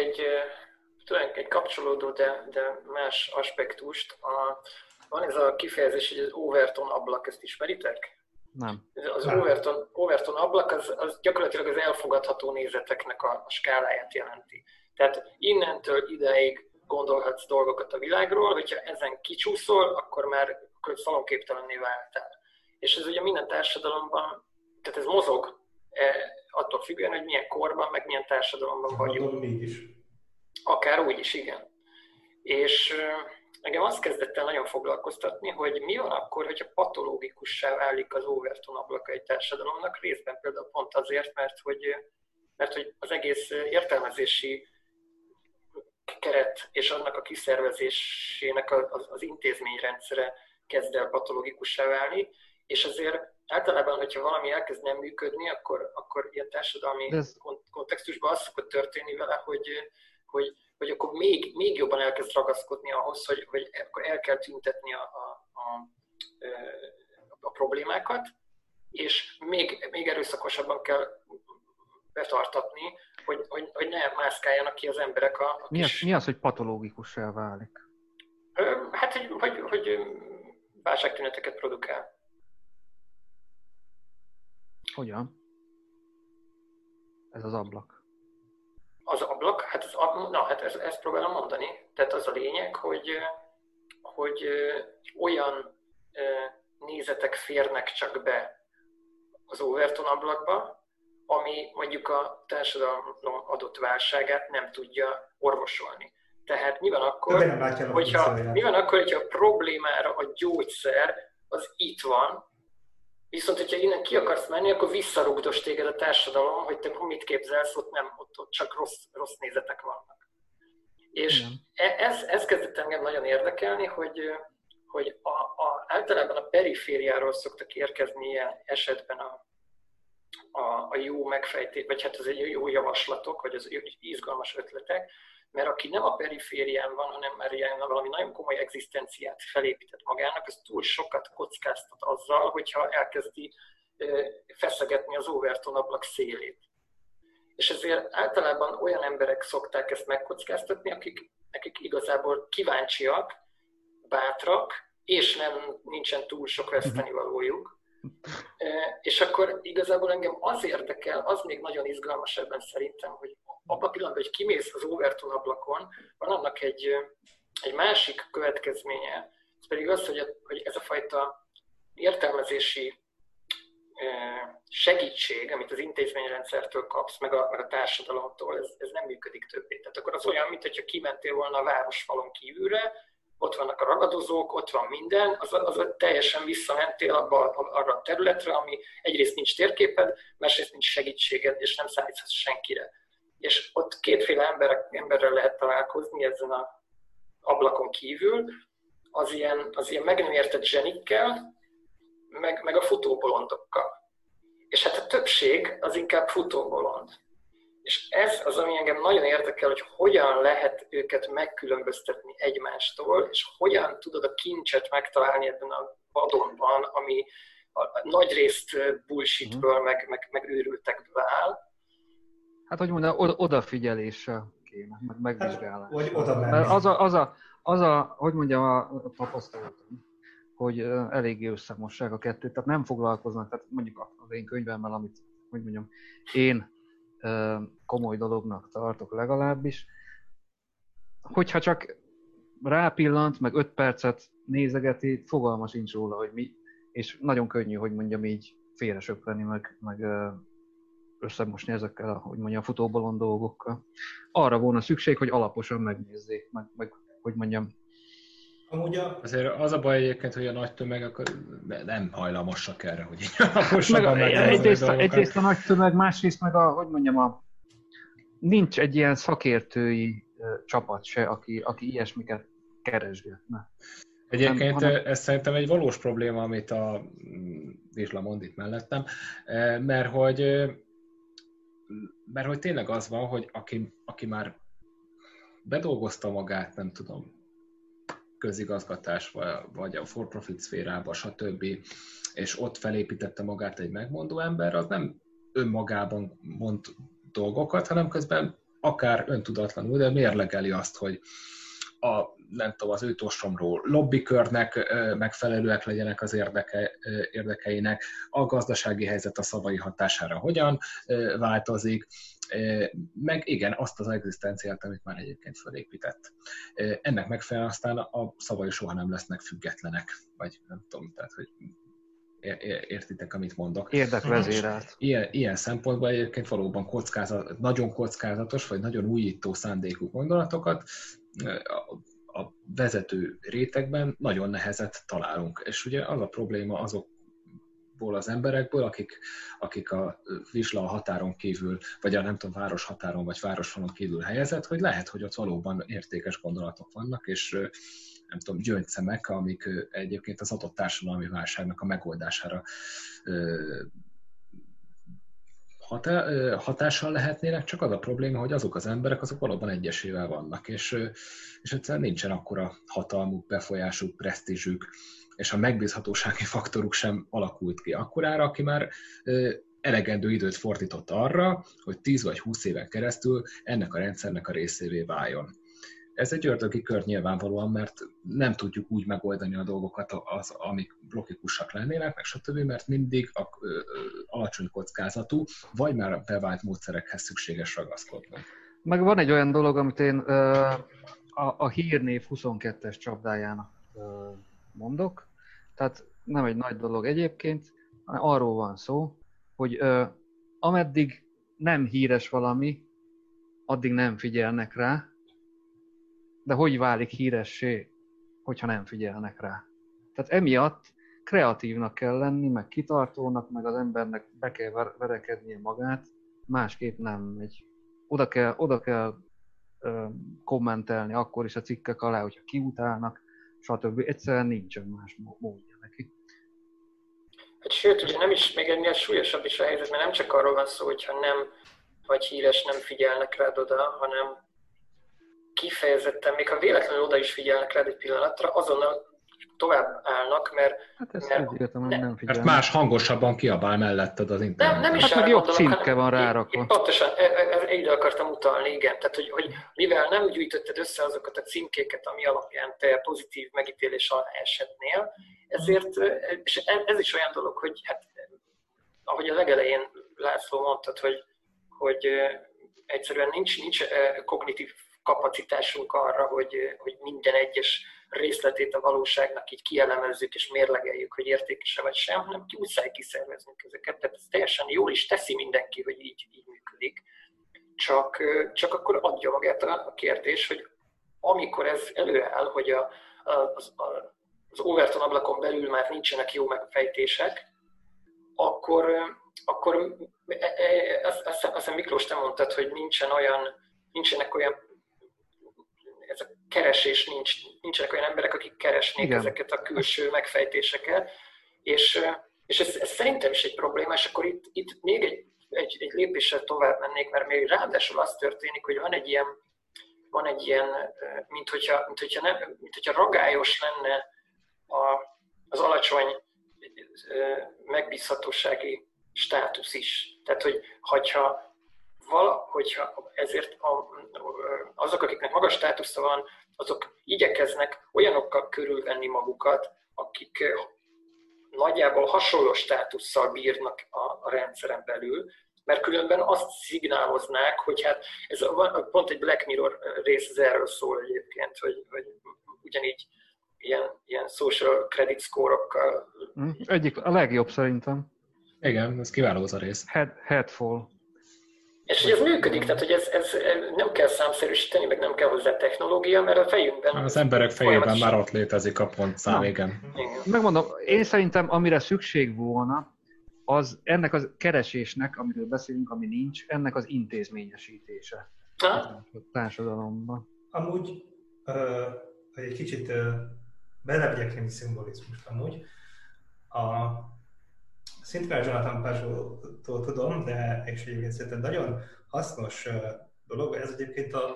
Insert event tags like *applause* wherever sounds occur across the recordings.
egy, tulajdonképpen egy kapcsolódó, de, de más aspektust. A, van ez a kifejezés, hogy az Overton ablak, ezt ismeritek? Nem. Az Overton, Overton ablak az, az gyakorlatilag az elfogadható nézeteknek a, a skáláját jelenti. Tehát innentől ideig gondolhatsz dolgokat a világról, hogyha ezen kicsúszol, akkor már szalonképtelenné váltál. És ez ugye minden társadalomban, tehát ez mozog, e, attól függően, hogy milyen korban, meg milyen társadalomban vagyunk. Így is. Akár úgy is, igen. És engem azt kezdett el nagyon foglalkoztatni, hogy mi van akkor, hogyha patológikussá válik az Overton ablaka egy társadalomnak, részben például pont azért, mert hogy, mert hogy az egész értelmezési keret és annak a kiszervezésének az, az intézményrendszere kezd el patológikussá válni, és azért általában, hogyha valami elkezd nem működni, akkor, akkor ilyen társadalmi ez... kontextusban az szokott történni vele, hogy, hogy, hogy akkor még, még jobban elkezd ragaszkodni ahhoz, hogy, hogy akkor el kell tüntetni a, a, a, a problémákat, és még, még erőszakosabban kell betartatni, hogy, hogy, hogy ne mászkáljanak ki az emberek a, a mi, az, kis... mi az, hogy patológikussá válik? Hát, hogy, hogy, hogy válságtüneteket produkál. Hogyan? Ez az ablak. Az ablak? Hát, az, na, hát ezt, ezt próbálom mondani. Tehát az a lényeg, hogy, hogy olyan nézetek férnek csak be az Overton ablakba, ami mondjuk a társadalom adott válságát nem tudja orvosolni. Tehát mi van akkor, hogyha, mi van akkor, hogyha a problémára a gyógyszer az itt van, viszont hogyha innen ki akarsz menni, akkor visszarugdos téged a társadalom, hogy te mit képzelsz, ott nem, ott, ott csak rossz, rossz nézetek vannak. És e, ez, ez kezdett engem nagyon érdekelni, hogy, hogy a, a, általában a perifériáról szoktak érkezni ilyen esetben a, a, a jó megfejtés, vagy hát az egy jó javaslatok, vagy az izgalmas ötletek, mert aki nem a periférián van, hanem már ilyen valami nagyon komoly egzisztenciát felépített magának, az túl sokat kockáztat azzal, hogyha elkezdi feszegetni az Overton ablak szélét. És ezért általában olyan emberek szokták ezt megkockáztatni, akik, akik igazából kíváncsiak, bátrak, és nem nincsen túl sok vesztenivalójuk. És akkor igazából engem az érdekel, az még nagyon izgalmas ebben szerintem, hogy abban a pillanatban, hogy kimész az Overton ablakon, van annak egy, egy másik következménye, ez pedig az, hogy, a, hogy ez a fajta értelmezési segítség, amit az intézményrendszertől kapsz, meg a, meg a társadalomtól, ez, ez nem működik többé. Tehát akkor az olyan, mintha kimentél volna a városfalon kívülre, ott vannak a ragadozók, ott van minden, az, az teljesen visszamentél abba, arra a területre, ami egyrészt nincs térképed, másrészt nincs segítséged, és nem számíthatsz senkire és ott kétféle ember, emberrel lehet találkozni ezen a ablakon kívül, az ilyen, az ilyen meg nem értett zsenikkel, meg, meg a futóbolondokkal. És hát a többség az inkább futóbolond. És ez az, ami engem nagyon érdekel, hogy hogyan lehet őket megkülönböztetni egymástól, és hogyan tudod a kincset megtalálni ebben a vadonban, ami a nagy részt bullshitből, mhm. meg, meg, meg őrültekből áll, hát hogy mondjam, odafigyeléssel kéne, meg megvizsgálás. Hát, vagy oda Mert az a, az, a, az a, hogy mondjam, a tapasztalatom, hogy eléggé összemossák a kettőt, tehát nem foglalkoznak, tehát mondjuk az én könyvemmel, amit, hogy mondjam, én komoly dolognak tartok legalábbis, hogyha csak rápillant, meg öt percet nézegeti, fogalma sincs róla, hogy mi, és nagyon könnyű, hogy mondjam így félresöprenni, meg, meg összemosni ezekkel hogy mondjam, futóbalon dolgokkal. Arra volna szükség, hogy alaposan megnézzék, meg, meg hogy mondjam, Amúgy a... Azért az a baj egyébként, hogy a nagy tömeg akkor nem hajlamosak erre, hogy így alaposabban *laughs* meg, egyrészt, a, egyrészt a nagy tömeg, másrészt meg a, hogy mondjam, a, nincs egy ilyen szakértői csapat se, aki, aki ilyesmiket keresgetne. Egyébként hanem... ez szerintem egy valós probléma, amit a Vizsla mond itt mellettem, mert hogy mert hogy tényleg az van, hogy aki, aki már bedolgozta magát, nem tudom, közigazgatásba, vagy a for-profit szférába, stb., és ott felépítette magát egy megmondó ember, az nem önmagában mond dolgokat, hanem közben akár öntudatlanul, de mérlegeli azt, hogy a, nem tudom, az őt ostromról lobbikörnek megfelelőek legyenek az érdeke, érdekeinek, a gazdasági helyzet a szavai hatására hogyan változik, meg igen, azt az egzisztenciát, amit már egyébként felépített. Ennek megfelelően aztán a szavai soha nem lesznek függetlenek, vagy nem tudom, tehát, hogy értitek, amit mondok. Érdekvezérelt. Ilyen, ilyen szempontból egyébként valóban kockázat, nagyon kockázatos, vagy nagyon újító szándékú gondolatokat a vezető rétegben nagyon nehezet találunk. És ugye az a probléma azokból az emberekből, akik, akik a Visla határon kívül, vagy a nem tudom, város határon, vagy városfalon kívül helyezett, hogy lehet, hogy ott valóban értékes gondolatok vannak, és nem tudom, gyöngyszemek, amik egyébként az adott társadalmi válságnak a megoldására hatá, hatással lehetnének, csak az a probléma, hogy azok az emberek, azok valóban egyesével vannak, és, és egyszerűen nincsen akkora hatalmuk, befolyásuk, presztízsük, és a megbízhatósági faktoruk sem alakult ki akkorára, aki már elegendő időt fordított arra, hogy 10 vagy 20 éven keresztül ennek a rendszernek a részévé váljon. Ez egy ördögi kör nyilvánvalóan, mert nem tudjuk úgy megoldani a dolgokat, az, amik blokikusak lennének, meg stb., mert mindig a, ö, alacsony kockázatú, vagy már bevált módszerekhez szükséges ragaszkodnunk. Meg van egy olyan dolog, amit én ö, a, a hírnév 22-es csapdájának ö, mondok, tehát nem egy nagy dolog egyébként, hanem arról van szó, hogy ö, ameddig nem híres valami, addig nem figyelnek rá, de hogy válik híressé, hogyha nem figyelnek rá? Tehát emiatt kreatívnak kell lenni, meg kitartónak, meg az embernek be kell verekednie magát, másképp nem megy. Oda kell, oda kell ö, kommentelni akkor is a cikkek alá, hogyha kiutálnak, stb. Egyszerűen nincsen más módja neki. Hát sőt, ugye nem is, még ennél súlyosabb is a helyzet, mert nem csak arról van szó, hogyha nem vagy híres, nem figyelnek rád oda, hanem kifejezetten, még ha véletlenül oda is figyelnek rád egy pillanatra, azonnal tovább állnak, mert... Hát ez mert, értem, ne, nem mert más hangosabban kiabál melletted az internet. Nem, nem is hát meg jobb címke van rárakva. Pontosan, e- e- e- egyre akartam utalni, igen. Tehát, hogy, hogy mivel nem gyűjtötted össze azokat a címkéket, ami alapján te pozitív megítélés alá esetnél, ezért, és ez is olyan dolog, hogy hát, ahogy a legelején László mondtad, hogy, hogy egyszerűen nincs, nincs kognitív kapacitásunk arra, hogy, hogy minden egyes részletét a valóságnak így kielemezzük és mérlegeljük, hogy értékese vagy sem, hanem muszáj kiszerveznünk ezeket. Tehát ez teljesen jól is teszi mindenki, hogy így, így működik. Csak, csak akkor adja magát a kérdés, hogy amikor ez előáll, hogy a, a, az, a, az Overton ablakon belül már nincsenek jó megfejtések, akkor, akkor azt, azt, azt Miklós, te mondtad, hogy nincsen olyan, nincsenek olyan a keresés nincs, nincsenek olyan emberek, akik keresnék Igen. ezeket a külső megfejtéseket, és, és ez, ez szerintem is egy probléma, és akkor itt, itt még egy, egy, egy lépéssel tovább mennék, mert még ráadásul az történik, hogy van egy ilyen, van egy ilyen, mint hogyha, mint hogyha, nem, mint hogyha ragályos lenne a, az alacsony megbízhatósági státusz is. Tehát, hogy hogyha hogyha ezért a, azok, akiknek magas státusza van, azok igyekeznek olyanokkal körülvenni magukat, akik nagyjából hasonló státusszal bírnak a, a rendszeren belül, mert különben azt szignáloznák, hogy hát ez a, pont egy Black Mirror rész az erről szól egyébként, hogy, hogy ugyanígy ilyen, ilyen social credit score-okkal. Hm, egyik a legjobb szerintem. Igen, ez kiváló az a rész. Head, headfall. És hogy ez működik, tehát hogy ez, ez nem kell számszerűsíteni, meg nem kell hozzá technológia, mert a fejünkben... Az emberek fejében már ott létezik a pontszám, igen. igen. Megmondom, én szerintem amire szükség volna, az ennek a keresésnek, amiről beszélünk, ami nincs, ennek az intézményesítése ha? a társadalomban. Amúgy, hogy egy kicsit belevegyek némi szimbolizmust amúgy, a Szintkár Jonathan Pazsótól tudom, de és egyébként szerintem nagyon hasznos dolog, ez egyébként a,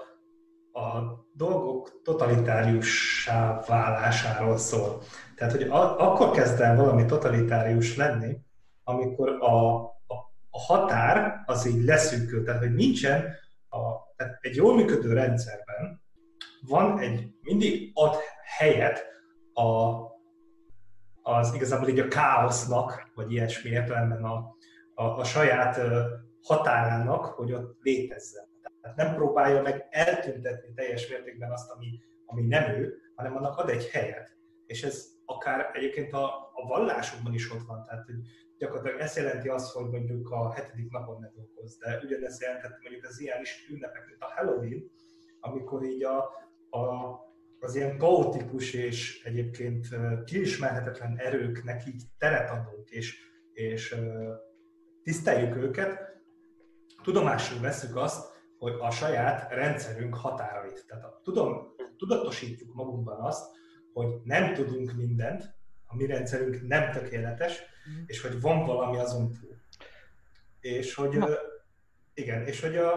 a dolgok totalitáriussá válásáról szól. Tehát, hogy a, akkor kezd el valami totalitárius lenni, amikor a, a, a határ az így leszűkül, tehát, hogy nincsen a tehát egy jól működő rendszerben van egy, mindig ad helyet a, az igazából így a káosznak, vagy ilyesmi értelemben a, a, a saját határának, hogy ott létezzen. Tehát nem próbálja meg eltüntetni teljes mértékben azt, ami, ami nem ő, hanem annak ad egy helyet. És ez akár egyébként a, a vallásokban is ott van. Tehát, hogy gyakorlatilag ez jelenti azt, hogy mondjuk a hetedik napon ne dolgoz, de ugyanezt jelentett mondjuk az ilyen is ünnepek, mint a Halloween, amikor így a, a, az ilyen kaotikus és egyébként kiismerhetetlen erőknek így teret adunk, és, és tiszteljük őket, tudomásul veszük azt, hogy a saját rendszerünk határait. Tehát a, tudom, tudatosítjuk magunkban azt, hogy nem tudunk mindent, a mi rendszerünk nem tökéletes, mm. és hogy van valami azon túl. És hogy, igen, és hogy a,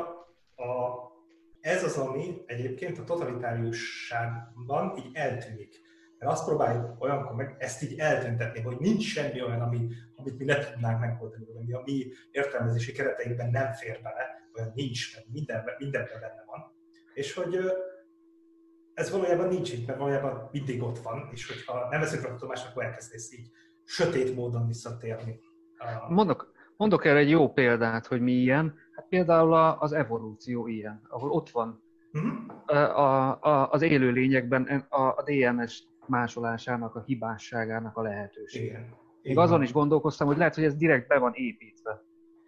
a, ez az, ami egyébként a totalitáriusságban így eltűnik. Mert azt próbáljuk olyankor meg ezt így eltüntetni, hogy nincs semmi olyan, ami, amit mi ne tudnánk megoldani, vagy ami a mi értelmezési kereteinkben nem fér bele, olyan nincs, mert mindenben, mindenben benne van. És hogy ez valójában nincs itt, mert valójában mindig ott van, és hogyha nem veszünk rá tudomást, akkor elkezdesz így sötét módon visszatérni. Mondok, mondok erre egy jó példát, hogy mi ilyen. Hát például az evolúció ilyen, ahol ott van uh-huh. a, a, az élőlényekben a, a DNS másolásának, a hibásságának a lehetősége. Igen. Még azon is gondolkoztam, hogy lehet, hogy ez direkt be van építve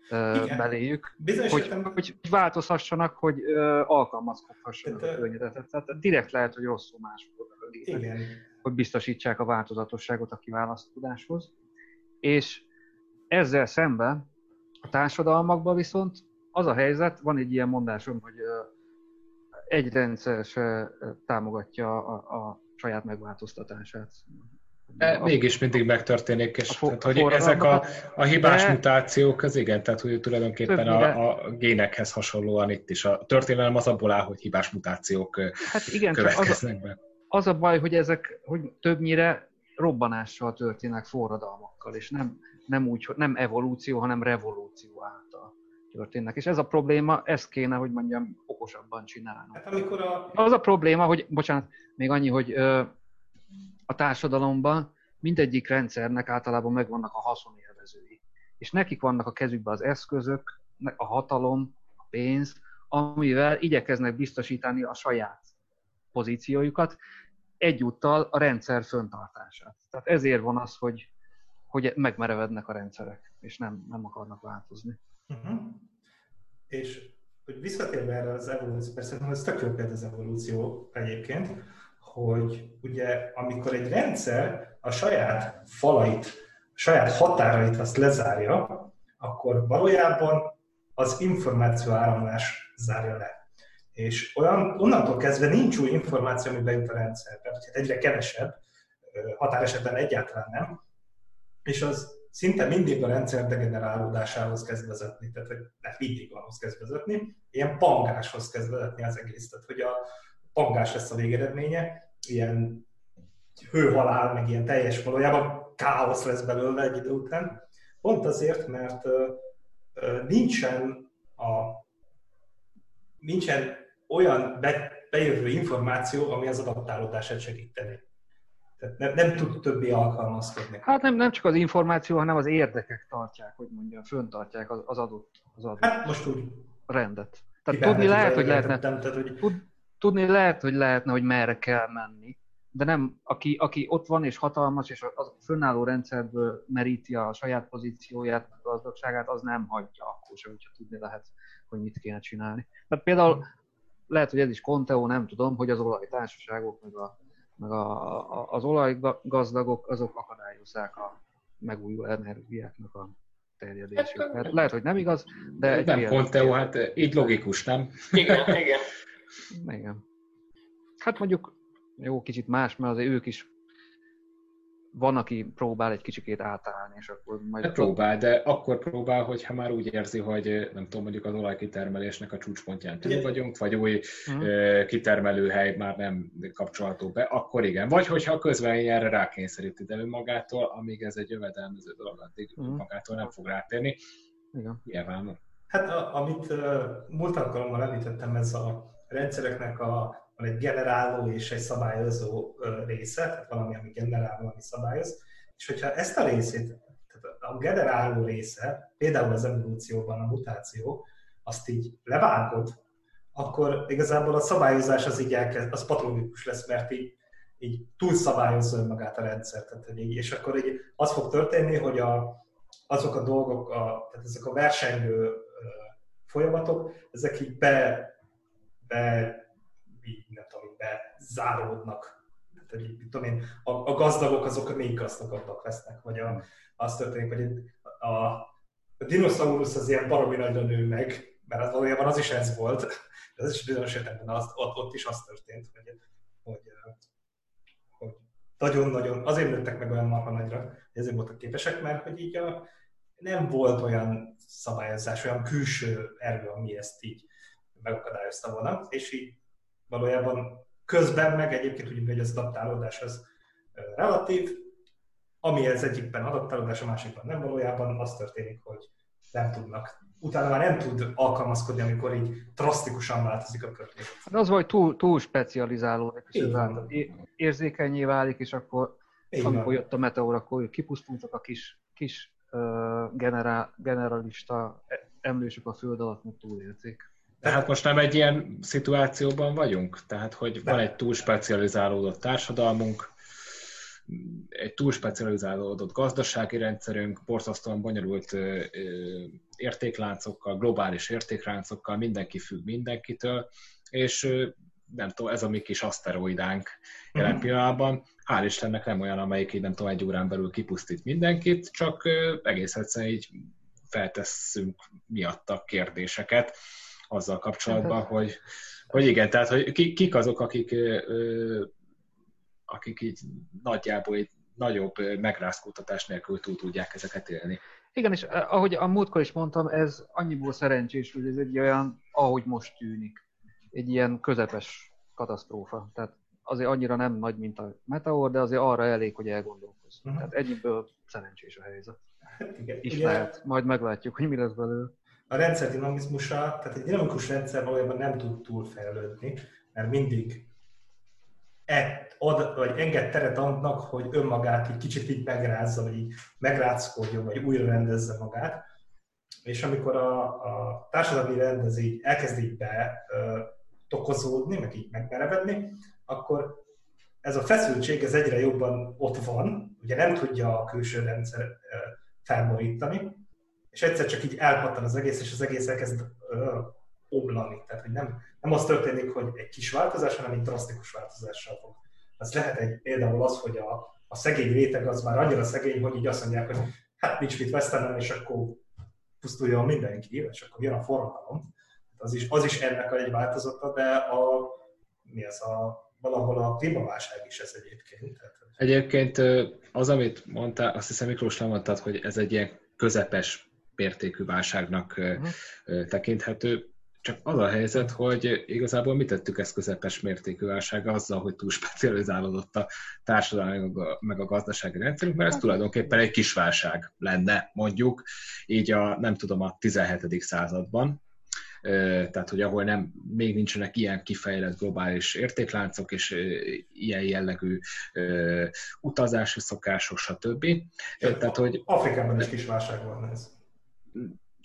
igen. beléjük, Bizonyos hogy, értem... hogy változhassanak, hogy alkalmazkodhassanak Tehát, a környezetet. Tehát direkt lehet, hogy rosszul Igen. hogy biztosítsák a változatosságot a kiválasztódáshoz. És ezzel szemben a társadalmakban viszont az a helyzet, van egy ilyen mondásom, hogy egy rendszer se támogatja a, a saját megváltoztatását. De mégis mindig megtörténik, és a tehát, hogy ezek a, a hibás de... mutációk, az igen, tehát hogy tulajdonképpen a, a génekhez hasonlóan itt is a történelem az abból áll, hogy hibás mutációk hát igen, következnek az a, be. Az a baj, hogy ezek hogy többnyire robbanással történnek, forradalmakkal, és nem, nem úgy, nem evolúció, hanem revolúció által történnek. És ez a probléma, ezt kéne, hogy mondjam, okosabban csinálni. Hát amikor a... Az a probléma, hogy, bocsánat, még annyi, hogy ö, a társadalomban mindegyik rendszernek általában megvannak a haszonélvezői. És nekik vannak a kezükben az eszközök, a hatalom, a pénz, amivel igyekeznek biztosítani a saját pozíciójukat, egyúttal a rendszer föntartását. Tehát ezért van az, hogy, hogy megmerevednek a rendszerek, és nem, nem akarnak változni. Uh-huh. És hogy visszatérve erre az evolúció, persze ez tök jó példa az evolúció egyébként, hogy ugye amikor egy rendszer a saját falait, a saját határait azt lezárja, akkor valójában az információ áramlás zárja le. És olyan, onnantól kezdve nincs új információ, ami bejut a rendszerbe, vagy hát egyre kevesebb, határesetben egyáltalán nem, és az szinte mindig a rendszer degenerálódásához kezd vezetni, tehát hogy mindig ahhoz kezd vezetni, ilyen pangáshoz kezd vezetni az egész, tehát hogy a, pangás lesz a végeredménye, ilyen hőhalál, meg ilyen teljes valójában káosz lesz belőle egy idő után. Pont azért, mert nincsen, a, nincsen olyan be, bejövő információ, ami az adaptálódását segíteni. Tehát nem, nem tud többé alkalmazkodni. Hát nem, nem csak az információ, hanem az érdekek tartják, hogy mondjam, föntartják az, az adott, az adott hát most úgy rendet. Tehát tudni lehet, hogy lehetne, tehát, hogy... Tud, tudni lehet, hogy lehetne, hogy merre kell menni, de nem, aki, aki ott van és hatalmas, és a fönnálló rendszerből meríti a saját pozícióját, a gazdagságát, az nem hagyja akkor sem, hogyha tudni lehet, hogy mit kéne csinálni. Tehát például lehet, hogy ez is konteó, nem tudom, hogy az olajtársaságok, meg, a, meg a, a, az olajgazdagok, azok akadályozzák a megújuló energiáknak a terjedését. Mert lehet, hogy nem igaz, de... Nem konteó, hát így logikus, nem? Igen, igen. Igen. Hát mondjuk jó, kicsit más, mert azért ők is van, aki próbál egy kicsikét átállni, és akkor majd... Hát próbál, de akkor próbál, hogyha már úgy érzi, hogy nem tudom, mondjuk az olajkitermelésnek a csúcspontján túl vagyunk, vagy új uh-huh. kitermelőhely már nem kapcsolható be, akkor igen. Vagy hogyha közben erre rákényszeríti, de önmagától, amíg ez egy jövedelmező dolog, addig uh-huh. magától nem fog rátérni. Igen. Nyilván Hát a, amit uh, múlt alkalommal említettem, ez a rendszereknek a, van egy generáló és egy szabályozó része, tehát valami, ami generál, valami szabályoz, és hogyha ezt a részét, tehát a generáló része, például az evolúcióban a mutáció, azt így levágod, akkor igazából a szabályozás az így elkezd, az patológikus lesz, mert így, így túl szabályozza önmagát a rendszer. Tehát, így, és akkor így az fog történni, hogy a, azok a dolgok, a, tehát ezek a versengő folyamatok, ezek így be, be így, nem tudom, bezáródnak. Tehát, így, tudom én, a, a gazdagok azok még gazdagabbak lesznek, vagy a, az történik, hogy a, a dinoszaurusz az ilyen baromi nagyra nő meg, mert az valójában az is ez volt, ez is bizonyos értelemben az, ott, ott is az történt, hogy, hogy, hogy nagyon-nagyon, azért nőttek meg olyan marha nagyra, hogy ezért voltak képesek, mert hogy így a, nem volt olyan szabályozás, olyan külső erő, ami ezt így megakadályozta volna, és így valójában közben meg egyébként úgy, hogy az adaptálódás az relatív, ami ez egyikben adaptálódás, a másikban nem valójában, az történik, hogy nem tudnak utána már nem tud alkalmazkodni, amikor így drasztikusan változik a környezet. Hát az vagy túl, túl specializálódik, és érzékenyé válik, és akkor így amikor van. jött a meteor, akkor kipusztultak a kis, kis uh, generál, generalista emlősök a föld alatt, meg túlérzik. Tehát most nem egy ilyen szituációban vagyunk? Tehát, hogy van egy túl specializálódott társadalmunk, egy túl specializálódott gazdasági rendszerünk, borzasztóan bonyolult értékláncokkal, globális értékláncokkal, mindenki függ mindenkitől, és nem tudom, ez a mi kis aszteroidánk jelen mm-hmm. pillanatban. Hál' Istennek nem olyan, amelyik így nem tudom, egy órán belül kipusztít mindenkit, csak egész egyszerűen így feltesszünk miatta kérdéseket azzal kapcsolatban, hogy, hogy igen, tehát hogy kik azok, akik akik így nagyjából egy nagyobb megrázkódtatás nélkül túl tudják ezeket élni. Igen, és ahogy a múltkor is mondtam, ez annyiból szerencsés, hogy ez egy olyan, ahogy most tűnik, egy ilyen közepes katasztrófa. Tehát azért annyira nem nagy, mint a meteor, de azért arra elég, hogy elgondolkozz. Uh-huh. Tehát ennyiből szerencsés a helyzet. Hát igen. És Ugye, lehet, majd meglátjuk, hogy mi lesz belőle. A rendszer dinamizmusa, tehát egy dinamikus rendszer valójában nem tud túlfejlődni, mert mindig et, ad, vagy enged teret annak, hogy önmagát egy kicsit így megrázza, vagy így vagy újra rendezze magát. És amikor a, a társadalmi rendez így elkezd így be ö, tokozódni, meg így megmerevedni, akkor ez a feszültség ez egyre jobban ott van, ugye nem tudja a külső rendszer felborítani, és egyszer csak így elpattan az egész, és az egész elkezd ö, omlani. Tehát, hogy nem, nem az történik, hogy egy kis változás, hanem egy drasztikus változással fog. Az lehet egy, például az, hogy a, a szegény réteg az már annyira szegény, hogy így azt mondják, hogy hát nincs mit vesztenem, és akkor pusztuljon mindenki, és akkor jön a forradalom. Az is, az is ennek egy változata, de a, mi az a, valahol a klímaválság is ez egyébként. Tehát, Egyébként az, amit mondtál, azt hiszem Miklós mondtad, hogy ez egy ilyen közepes mértékű válságnak uh-huh. tekinthető. Csak az a helyzet, hogy igazából mi tettük ezt közepes mértékű válsága azzal, hogy túl specializálódott a társadalmi meg a gazdasági rendszerünk, mert ez hát. tulajdonképpen egy kis válság lenne, mondjuk, így a, nem tudom, a 17. században, tehát hogy ahol nem, még nincsenek ilyen kifejlett globális értékláncok és ilyen jellegű utazási szokások, stb. Tehát, hogy Afrikában is kis válság van ez.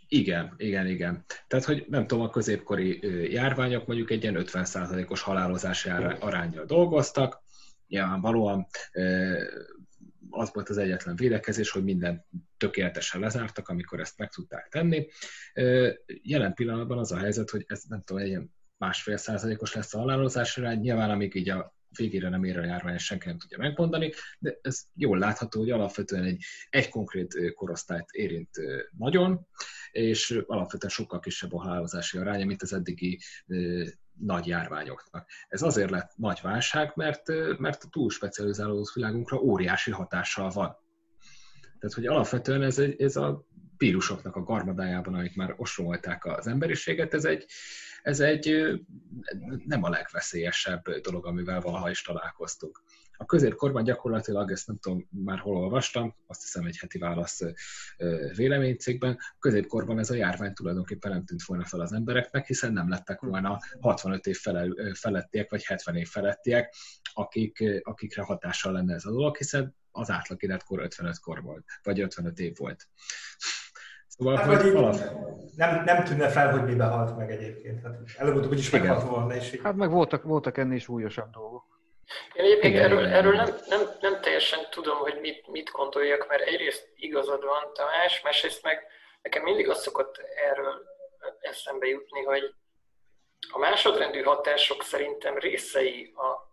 Igen, igen, igen. Tehát, hogy nem tudom, a középkori járványok mondjuk egy ilyen 50%-os halálozási arányjal dolgoztak, nyilvánvalóan az volt az egyetlen védekezés, hogy minden tökéletesen lezártak, amikor ezt meg tudták tenni. Jelen pillanatban az a helyzet, hogy ez nem tudom, egy ilyen másfél százalékos lesz a halálozási arány, nyilván amíg így a végére nem ér a járvány, senki nem tudja megmondani, de ez jól látható, hogy alapvetően egy, egy konkrét korosztályt érint nagyon, és alapvetően sokkal kisebb a halálozási aránya, mint az eddigi nagy járványoknak. Ez azért lett nagy válság, mert, mert a túl specializálódott világunkra óriási hatással van. Tehát, hogy alapvetően ez, ez a vírusoknak a garmadájában, amik már ostromolták az emberiséget, ez egy, ez egy nem a legveszélyesebb dolog, amivel valaha is találkoztunk. A középkorban gyakorlatilag, ezt nem tudom már hol olvastam, azt hiszem egy heti válasz véleménycégben, középkorban ez a járvány tulajdonképpen nem tűnt volna fel az embereknek, hiszen nem lettek volna 65 év felettiek, vagy 70 év felettiek, akik, akikre hatással lenne ez a dolog, hiszen az átlag életkor 55 kor volt, vagy 55 év volt. Szóval, hát, hogy alap... nem, nem tűnne fel, hogy miben halt meg egyébként. Hát előbb-utóbb is meghalt volna. És így... Hát meg voltak, voltak ennél súlyosabb dolgok. Én egyébként igen, erről, igen. erről nem, nem, nem teljesen tudom, hogy mit, mit gondoljak, mert egyrészt igazad van, Tamás, másrészt meg nekem mindig az szokott erről eszembe jutni, hogy a másodrendű hatások szerintem részei a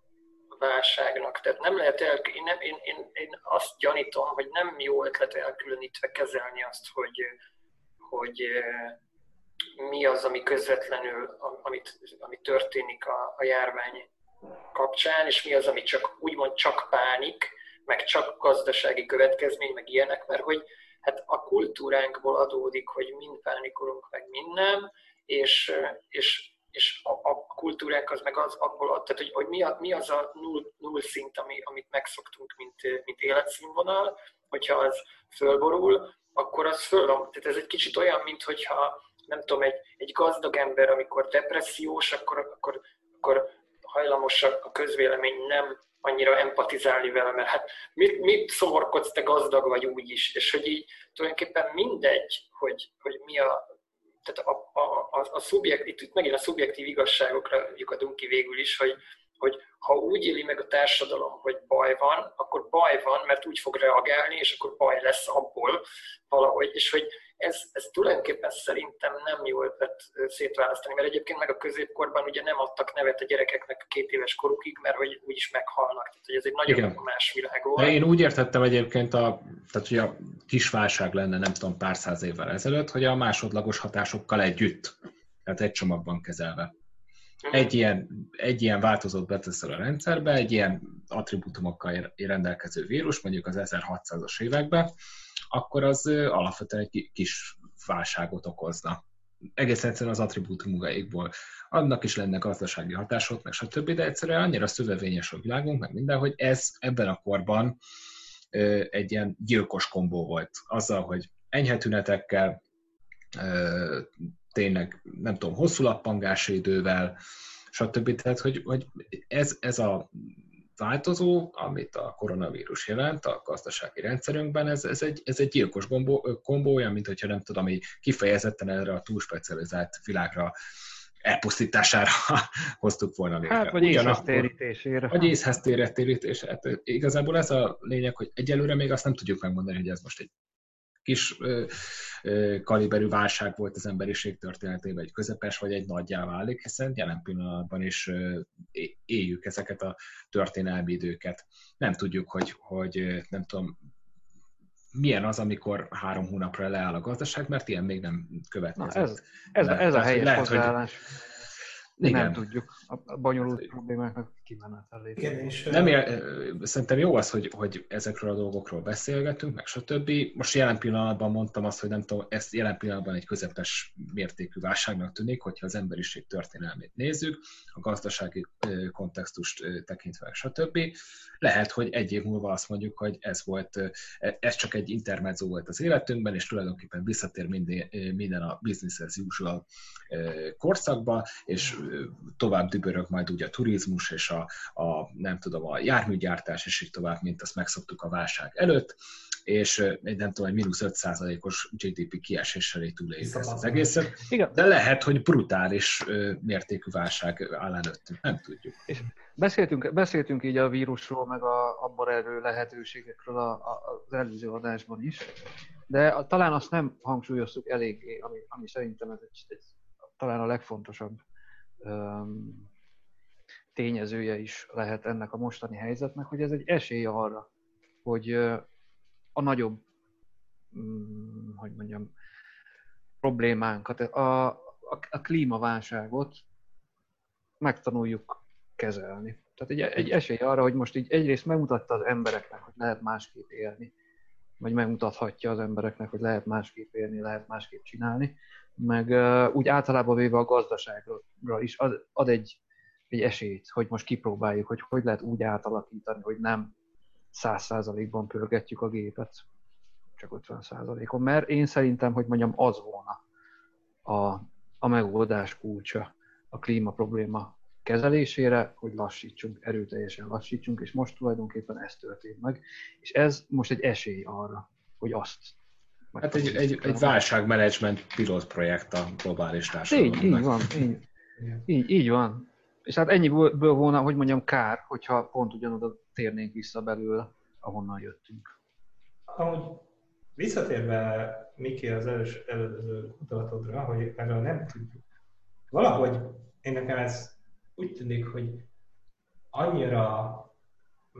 válságnak. Tehát nem lehet el, én, nem, én, én, én azt gyanítom, hogy nem jó ötlet elkülönítve kezelni azt, hogy, hogy mi az, ami közvetlenül, amit, ami történik a, a járvány kapcsán, és mi az, ami csak úgymond csak pánik, meg csak gazdasági következmény, meg ilyenek, mert hogy hát a kultúránkból adódik, hogy mind pánikolunk, meg minden, és, és és a, a kultúrák az meg az abból, tehát hogy, hogy mi, a, mi az a null, null szint, ami, amit megszoktunk, mint, mint életszínvonal, hogyha az fölborul, akkor az föl. Tehát ez egy kicsit olyan, mint hogyha nem tudom, egy, egy gazdag ember, amikor depressziós, akkor, akkor, akkor hajlamos a közvélemény nem annyira empatizálni vele, mert hát mit, mit szomorkodsz, te gazdag vagy úgy is, és hogy így tulajdonképpen mindegy, hogy, hogy mi a, tehát a, a, a, a szubjekt, itt, itt megint a szubjektív igazságokra lyukadunk ki végül is, hogy, hogy ha úgy éli meg a társadalom, hogy baj van, akkor baj van, mert úgy fog reagálni, és akkor baj lesz abból valahogy, és hogy ez, ez tulajdonképpen szerintem nem jó ötlet szétválasztani, mert egyébként meg a középkorban ugye nem adtak nevet a gyerekeknek a két éves korukig, mert hogy úgyis meghalnak. Tehát hogy ez egy nagyon Igen. más világ volt. Én úgy értettem egyébként, a, tehát hogy a kis válság lenne, nem tudom, pár száz évvel ezelőtt, hogy a másodlagos hatásokkal együtt, tehát egy csomagban kezelve. Egy ilyen, egy ilyen változót beteszel a rendszerbe, egy ilyen attribútumokkal rendelkező vírus, mondjuk az 1600-as években, akkor az alapvetően egy kis válságot okozna. Egész egyszerűen az attribútumugaikból. Annak is lenne gazdasági hatások, meg stb., de egyszerűen annyira szövevényes a világunk, meg minden, hogy ez ebben a korban egy ilyen gyilkos kombó volt. Azzal, hogy enyhe tünetekkel, tényleg, nem tudom, hosszú lappangási idővel, stb. Tehát, hogy, hogy ez, ez a változó, amit a koronavírus jelent a gazdasági rendszerünkben, ez, ez, egy, ez egy gyilkos gombó, kombó, olyan, mint hogyha nem tudom, ami kifejezetten erre a túlspecializált világra elpusztítására *laughs* hoztuk volna létre. Hát, vagy észheztérítésére. Vagy észheztérítésére. Hát, igazából ez a lényeg, hogy egyelőre még azt nem tudjuk megmondani, hogy ez most egy kis ö, ö, kaliberű válság volt az emberiség történetében, egy közepes vagy egy nagyjá válik, hiszen jelen pillanatban is ö, éljük ezeket a történelmi időket. Nem tudjuk, hogy, hogy nem tudom, milyen az, amikor három hónapra leáll a gazdaság, mert ilyen még nem következik. Na ez, ez, ez a helyes lehet, hozzáállás. Hogy, igen. nem tudjuk a bonyolult problémáknak kimenetelét. Igen, és, nem ér, szerintem jó az, hogy, hogy ezekről a dolgokról beszélgetünk, meg stb. Most jelen pillanatban mondtam azt, hogy nem tudom, ez jelen pillanatban egy közepes mértékű válságnak tűnik, hogyha az emberiség történelmét nézzük, a gazdasági kontextust tekintve, stb. Lehet, hogy egy év múlva azt mondjuk, hogy ez volt, e, ez csak egy intermezzo volt az életünkben, és tulajdonképpen visszatér minden, minden a business as usual korszakba, és tovább dübörög majd úgy a turizmus és a, a nem tudom, a járműgyártás és így tovább, mint azt megszoktuk a válság előtt, és egy nem tudom, egy mínusz 5%-os GDP kieséssel így túléljük ezt az egészet. Igen. De lehet, hogy brutális mértékű válság áll előttünk, nem tudjuk. És beszéltünk, beszéltünk így a vírusról, meg a, abban erő lehetőségekről a, a, az előző adásban is, de a, talán azt nem hangsúlyoztuk eléggé, ami, ami szerintem ez egy, egy, talán a legfontosabb um, tényezője is lehet ennek a mostani helyzetnek, hogy ez egy esély arra, hogy a nagyobb, mm, hogy mondjam, problémánkat, a, a, a klímaválságot megtanuljuk kezelni. Tehát egy, egy esély arra, hogy most így egyrészt megmutatta az embereknek, hogy lehet másképp élni, vagy megmutathatja az embereknek, hogy lehet másképp élni, lehet másképp csinálni, meg uh, úgy általában véve a gazdaságra is ad, ad egy egy esélyt, hogy most kipróbáljuk, hogy hogy lehet úgy átalakítani, hogy nem száz százalékban pörgetjük a gépet, csak 50 százalékon, mert én szerintem, hogy mondjam, az volna a, a megoldás kulcsa a klíma probléma kezelésére, hogy lassítsunk, erőteljesen lassítsunk, és most tulajdonképpen ez történt meg, és ez most egy esély arra, hogy azt Hát egy, egy, egy válságmenedzsment pilotprojekt a globális társadalomnak. Így, így van, így, így, így van. És hát ennyiből volna, hogy mondjam, kár, hogyha pont ugyanoda térnénk vissza belőle, ahonnan jöttünk. Ahogy visszatérve Miki az elős, előző gondolatodra, hogy erről nem tudjuk. Valahogy én nekem ez úgy tűnik, hogy annyira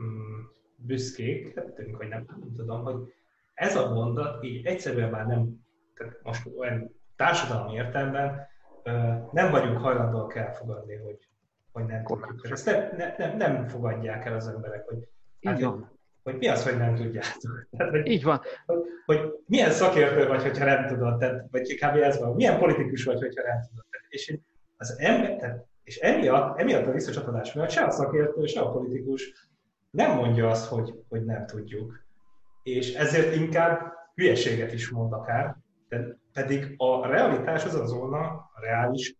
mm, büszkék lettünk, hogy nem, nem tudom, hogy ez a mondat így egyszerűen már nem, tehát most olyan társadalmi értelemben nem vagyunk hajlandóak elfogadni, hogy, hogy nem tudjuk. Ezt nem, nem, nem fogadják el az emberek, hogy, hát, hogy, hogy mi az, hogy nem tudjátok. *laughs* Tehát, hogy, Így van. Hogy, hogy milyen szakértő vagy, hogyha nem tudod, tehát, vagy kb. ez van, milyen politikus vagy, hogyha nem tudod. Tehát, és az ember, tehát, és emiatt, emiatt a visszacsatolás miatt se a szakértő, se a politikus nem mondja azt, hogy, hogy nem tudjuk. És ezért inkább hülyeséget is mond akár, de pedig a realitás az az volna, a reális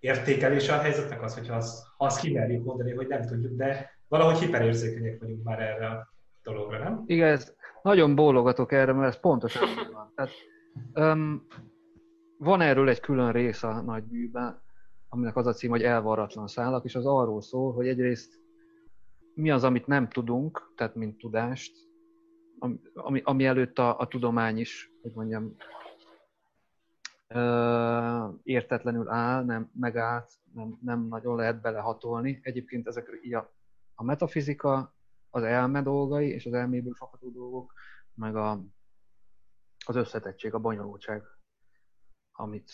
értékelése a helyzetnek az, hogyha azt, azt kimerjük mondani, hogy nem tudjuk, de valahogy hiperérzékenyek vagyunk már erre a dologra, nem? Igen, ez nagyon bólogatok erre, mert ez pontosan van. Tehát, um, van erről egy külön rész a nagyműben, aminek az a cím, hogy elvarratlan szálak, és az arról szól, hogy egyrészt mi az, amit nem tudunk, tehát mint tudást, ami, ami előtt a, a tudomány is, hogy mondjam, értetlenül áll, nem megállt, nem, nem nagyon lehet belehatolni. Egyébként ezek így a, a metafizika, az elme dolgai és az elméből fakadó dolgok, meg a, az összetettség, a bonyolultság, amit,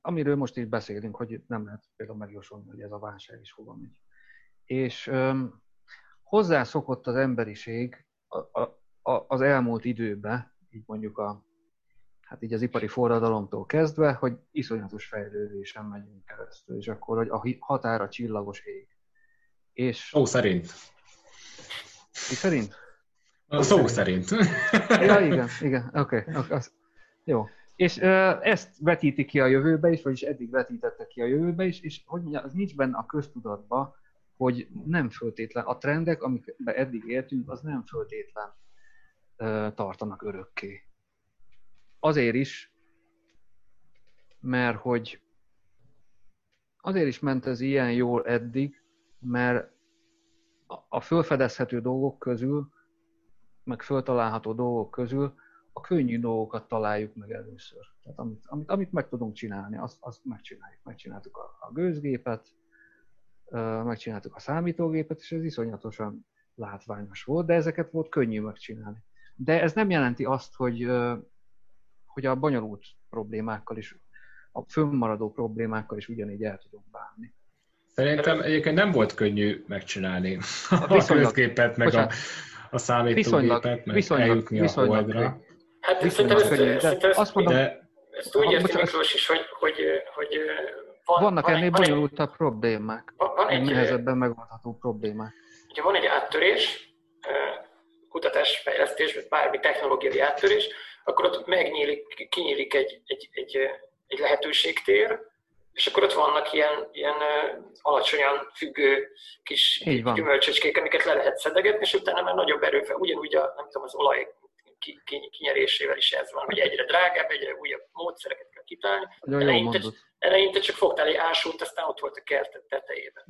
amiről most is beszélünk, hogy nem lehet például megjósolni, hogy ez a válság is hova megy. És öm, hozzászokott az emberiség a, a, a, az elmúlt időben, így mondjuk a, hát így az ipari forradalomtól kezdve, hogy iszonyatos fejlődésen megyünk keresztül, és akkor, hogy a határa csillagos ég. És... Szó szerint. Mi szerint? A szó szerint. szerint. *laughs* ja, igen, igen, oké. Okay, okay, jó. És ezt vetíti ki a jövőbe is, vagyis eddig vetítette ki a jövőbe is, és hogy mondja, az nincs benne a köztudatban, hogy nem föltétlen, a trendek, amikbe eddig éltünk, az nem föltétlen tartanak örökké. Azért is, mert hogy azért is ment ez ilyen jól eddig, mert a fölfedezhető dolgok közül, meg föltalálható dolgok közül a könnyű dolgokat találjuk meg először. Tehát amit, amit, amit meg tudunk csinálni, azt, azt megcsináljuk. Megcsináltuk a, a gőzgépet, megcsináltuk a számítógépet, és ez iszonyatosan látványos volt, de ezeket volt könnyű megcsinálni. De ez nem jelenti azt, hogy, hogy a bonyolult problémákkal is, a fönnmaradó problémákkal is ugyanígy el tudunk bánni. Szerintem egyébként nem volt könnyű megcsinálni *laughs* a közgépet, meg a, a számítógépet, meg viszonylag, eljutni viszonylag, a holdra. Hát viszonylag szerintem ezt, ezt, ezt, azt mondom, de, ezt úgy érti Miklós is, hogy, hogy, hogy van, Vannak van ennél bonyolultabb problémák. Van, van egy nehezebben megoldható problémák. Ugye van egy áttörés, kutatás, fejlesztés, vagy bármi technológiai áttörés, akkor ott megnyílik, kinyílik egy, egy, egy, egy lehetőségtér, és akkor ott vannak ilyen, ilyen alacsonyan függő kis gyümölcsöcskék, amiket le lehet szedegetni, és utána már nagyobb erővel, ugyanúgy a, nem tudom, az olaj kinyerésével is ez van, hogy egyre drágább, egyre újabb módszereket kell kitalálni. Eleinte, eleinte csak fogtál egy ásót, aztán ott volt a kert tetejében.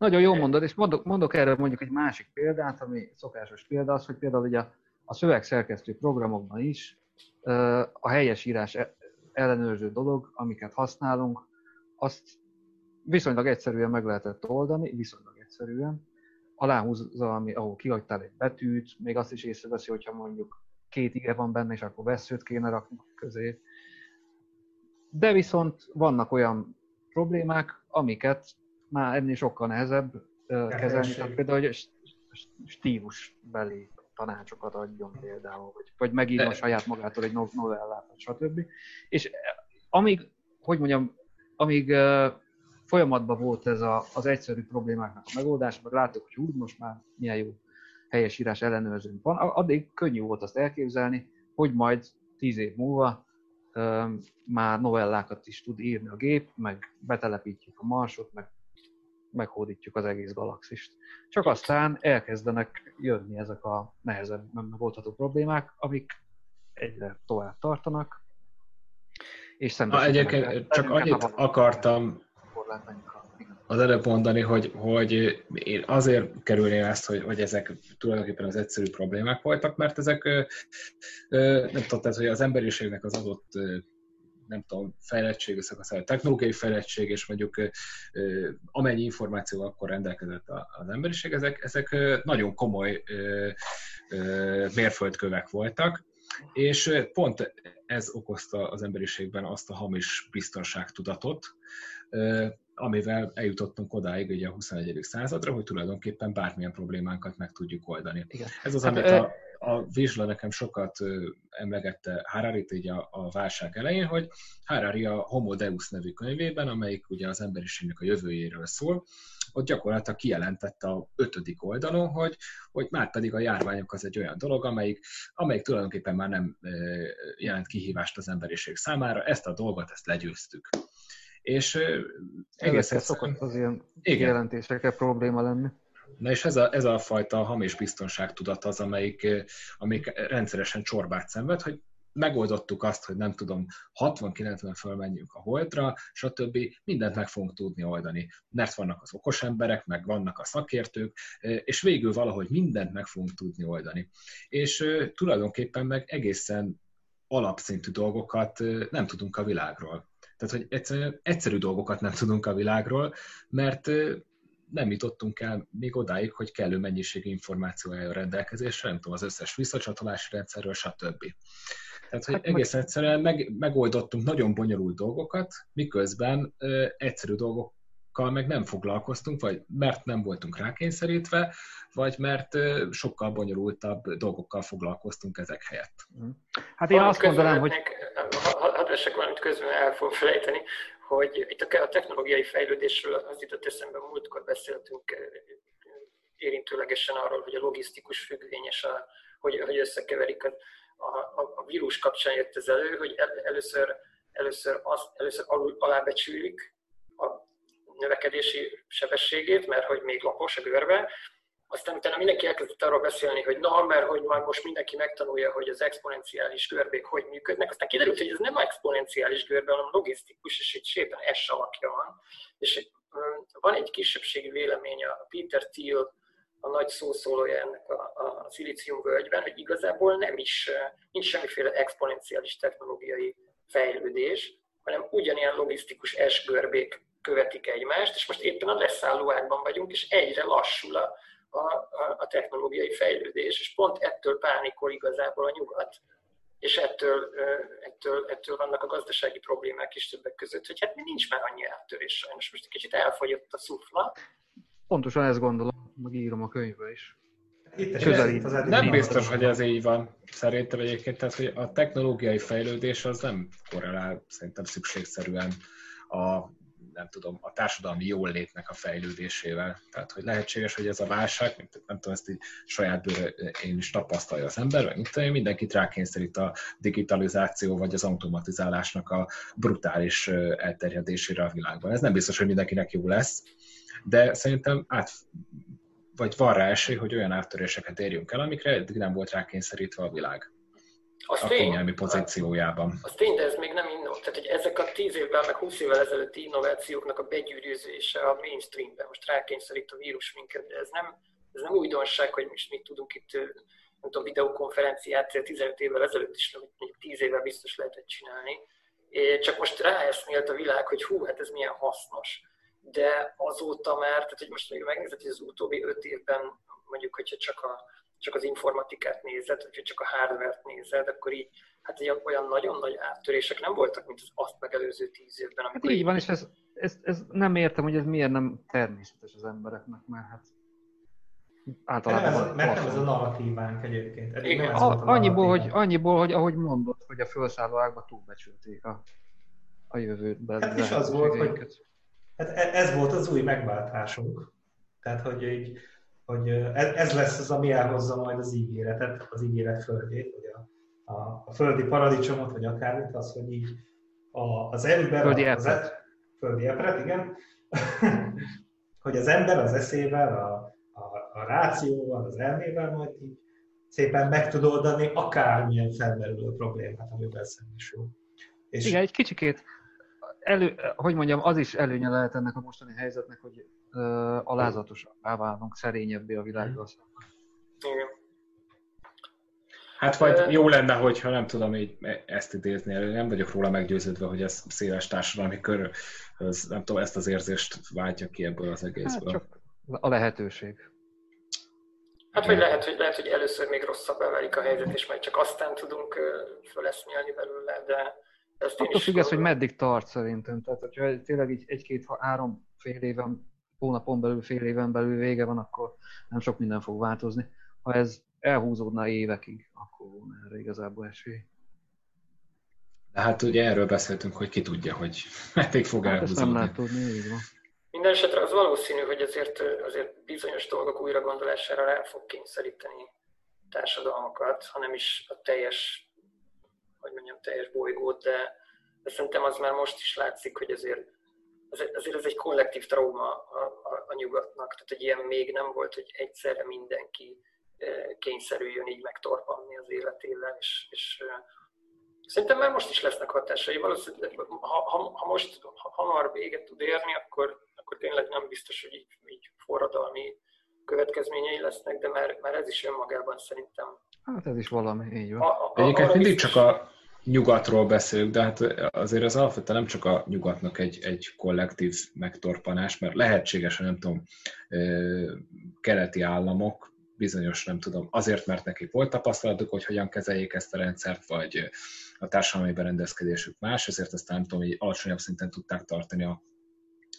Nagyon jó mondod, és mondok, mondok erre mondjuk egy másik példát, ami szokásos példa az, hogy például ugye a, a szövegszerkesztő programokban is a helyes írás e, ellenőrző dolog, amiket használunk, azt viszonylag egyszerűen meg lehetett oldani, viszonylag egyszerűen. Aláhúzza, ami, ahol kihagytál egy betűt, még azt is észreveszi, hogyha mondjuk két ige van benne, és akkor veszőt kéne rakni közé. De viszont vannak olyan problémák, amiket már ennél sokkal nehezebb kezelni, tehát például, hogy stílusbeli tanácsokat adjon például, vagy, vagy megírja a saját magától egy novellát, stb. És amíg, hogy mondjam, amíg folyamatban volt ez a, az egyszerű problémáknak a megoldás, meg láttuk, hogy úgy most már milyen jó helyesírás ellenőrzőnk van. Addig könnyű volt azt elképzelni, hogy majd tíz év múlva már novellákat is tud írni a gép, meg betelepítjük a marsot, meg meghódítjuk az egész galaxist. Csak aztán elkezdenek jönni ezek a nehezebb megoldható problémák, amik egyre tovább tartanak, és szembesítenek. Egyébként csak annyit akartam az előbb mondani, hogy, hogy én azért kerülném ezt, hogy, hogy ezek tulajdonképpen az egyszerű problémák voltak, mert ezek nem tehát, hogy az emberiségnek az adott nem tudom, fejlettség, a technológiai fejlettség, és mondjuk amennyi információ akkor rendelkezett az emberiség, ezek, ezek nagyon komoly mérföldkövek voltak, és pont ez okozta az emberiségben azt a hamis biztonságtudatot, amivel eljutottunk odáig ugye a 21. századra, hogy tulajdonképpen bármilyen problémánkat meg tudjuk oldani. Igen. Ez az, hát, amit a, a Vizsla nekem sokat emlegette harari így a, a válság elején, hogy Harari a Homo Deus nevű könyvében, amelyik ugye az emberiségnek a jövőjéről szól, ott gyakorlatilag kijelentette a ötödik oldalon, hogy, hogy már pedig a járványok az egy olyan dolog, amelyik, amelyik tulajdonképpen már nem jelent kihívást az emberiség számára, ezt a dolgot, ezt legyőztük. És egész szokott az ilyen igen. jelentésekkel probléma lenni. Na és ez a, ez a fajta hamis biztonságtudat az, amelyik, amelyik rendszeresen csorbát szenved, hogy megoldottuk azt, hogy nem tudom, 60-90 fölmenjünk a holdra, stb. mindent meg fogunk tudni oldani, mert vannak az okos emberek, meg vannak a szakértők, és végül valahogy mindent meg fogunk tudni oldani. És tulajdonképpen meg egészen alapszintű dolgokat nem tudunk a világról. Tehát, hogy egyszerű dolgokat nem tudunk a világról, mert nem jutottunk el még odáig, hogy kellő mennyiségű információ álljon rendelkezésre, nem tudom, az összes visszacsatolási rendszerről, stb. Tehát, hogy hát egész meg... egyszerűen meg, megoldottunk nagyon bonyolult dolgokat, miközben ö, egyszerű dolgokkal meg nem foglalkoztunk, vagy mert nem voltunk rákényszerítve, vagy mert ö, sokkal bonyolultabb dolgokkal foglalkoztunk ezek helyett. Hát én azt mondanám, hogy... Hadd vessek valamit közben el fogom felejteni, hogy itt a technológiai fejlődésről az jutott eszembe, múltkor beszéltünk érintőlegesen arról, hogy a logisztikus függvényes, a, hogy, hogy összekeverik a, a, a vírus kapcsán jött ez elő, hogy el, először, először, az, először alul, alábecsülik a növekedési sebességét, mert hogy még lapos a görbe, aztán utána mindenki elkezdett arról beszélni, hogy na, mert hogy már most mindenki megtanulja, hogy az exponenciális görbék hogy működnek. Aztán kiderült, hogy ez nem exponenciális görbe, hanem logisztikus, és egy szépen S alakja van. És van egy kisebbségi vélemény, a Peter Thiel, a nagy szószólója ennek a, a szilícium völgyben, hogy igazából nem is, nincs semmiféle exponenciális technológiai fejlődés, hanem ugyanilyen logisztikus S-görbék követik egymást, és most éppen a leszálló ágban vagyunk, és egyre lassul a, a, a, a technológiai fejlődés, és pont ettől pánikol igazából a nyugat, és ettől, ettől, ettől vannak a gazdasági problémák is többek között, hogy hát nincs már annyi áttörés sajnos. Most egy kicsit elfogyott a szufla. Pontosan ezt gondolom, meg írom a könyvbe is. Itt nem biztos, hogy ez így van. Szerintem egyébként, tehát, hogy a technológiai fejlődés az nem korrelál szerintem szükségszerűen a nem tudom, a társadalmi jólétnek a fejlődésével. Tehát, hogy lehetséges, hogy ez a válság, nem tudom, ezt így saját bőre én is tapasztalja az ember, vagy mint mindenkit rákényszerít a digitalizáció vagy az automatizálásnak a brutális elterjedésére a világban. Ez nem biztos, hogy mindenkinek jó lesz, de szerintem át, vagy van rá esély, hogy olyan áttöréseket érjünk el, amikre eddig nem volt rákényszerítve a világ az a tény, kényelmi pozíciójában. Az tény, de ez még nem innó. Tehát, hogy ezek a 10 évvel, meg 20 évvel ezelőtti innovációknak a begyűrűzése a mainstreamben, most rákényszerít a vírus minket, de ez nem, ez nem újdonság, hogy most mit tudunk itt, nem tudom, videokonferenciát 15 évvel ezelőtt is, mondjuk 10 évvel biztos lehetett csinálni. Csak most ráeszmélt a világ, hogy hú, hát ez milyen hasznos. De azóta már, tehát hogy most még megnézed, hogy az utóbbi 5 évben mondjuk, hogyha csak a csak az informatikát nézed, vagy csak a hardware-t nézed, akkor így hát olyan nagyon nagy áttörések nem voltak, mint az azt megelőző tíz évben. Hát így van, és ez, ez, ez, nem értem, hogy ez miért nem természetes az embereknek, mert hát általában... Nem ez, mert nem ez a narratívánk egyébként. Igen. A, annyiból, hogy, annyiból, hogy ahogy mondod, hogy a felszálló ágba túlbecsülték a, a jövőt. Hát is az volt, hogy Hát e- ez volt az új megváltásunk. Tehát, hogy, így, hogy ez lesz az, ami elhozza majd az ígéretet, az ígéret földjét, vagy a, a, a földi paradicsomot, vagy akármit, az, hogy így a, az ember... Földi az, epret. Az, földi epret, igen. *laughs* hogy az ember az eszével, a, a, a rációval, az elmével majd így szépen meg tud oldani akármilyen felmerülő problémát, amivel szembesül. És Igen, egy kicsikét, elő, hogy mondjam, az is előnye lehet ennek a mostani helyzetnek, hogy uh, alázatosabbá válunk, szerényebbé a világgal Igen. Hát vagy jó lenne, hogyha nem tudom így ezt idézni elő, nem vagyok róla meggyőződve, hogy ez széles társadalmi kör, ez, nem tudom, ezt az érzést váltja ki ebből az egészből. Hát csak a lehetőség. Hát vagy lehet, hogy, lehet, hogy először még rosszabb válik a helyzet, és majd csak aztán tudunk föleszmélni belőle, de ezt én Attól függ ez, hogy meddig tart szerintem. Tehát, hogyha tényleg így egy-két-három fél éven, hónapon belül, fél éven belül vége van, akkor nem sok minden fog változni. Ha ez elhúzódna évekig, akkor volna erre igazából esély. De hát ugye erről beszéltünk, hogy ki tudja, hogy *laughs* meddig fog hát elhúzódni. nem lehet tudni, így van. Minden esetre az valószínű, hogy azért, azért bizonyos dolgok újra gondolására rá fog kényszeríteni társadalmakat, hanem is a teljes, hogy mondjam, teljes bolygót, de, de szerintem az már most is látszik, hogy azért, azért ez egy kollektív trauma a, a, a nyugatnak, tehát egy ilyen még nem volt, hogy egyszerre mindenki kényszerüljön így megtorpanni az életével, és, és Szerintem már most is lesznek hatásai. Valószínűleg, ha, ha, ha most ha hamar véget tud érni, akkor, akkor tényleg nem biztos, hogy így, így forradalmi következményei lesznek, de már, már ez is önmagában szerintem. Hát ez is valami, így van. A, a, Egyébként mindig biztos... csak a nyugatról beszélünk, de hát azért az alapvetően nem csak a nyugatnak egy, egy kollektív megtorpanás, mert lehetséges, hogy nem tudom, keleti államok bizonyos, nem tudom, azért, mert nekik volt tapasztalatuk, hogy hogyan kezeljék ezt a rendszert, vagy a társadalmi berendezkedésük más, ezért ezt nem tudom, hogy alacsonyabb szinten tudták tartani a,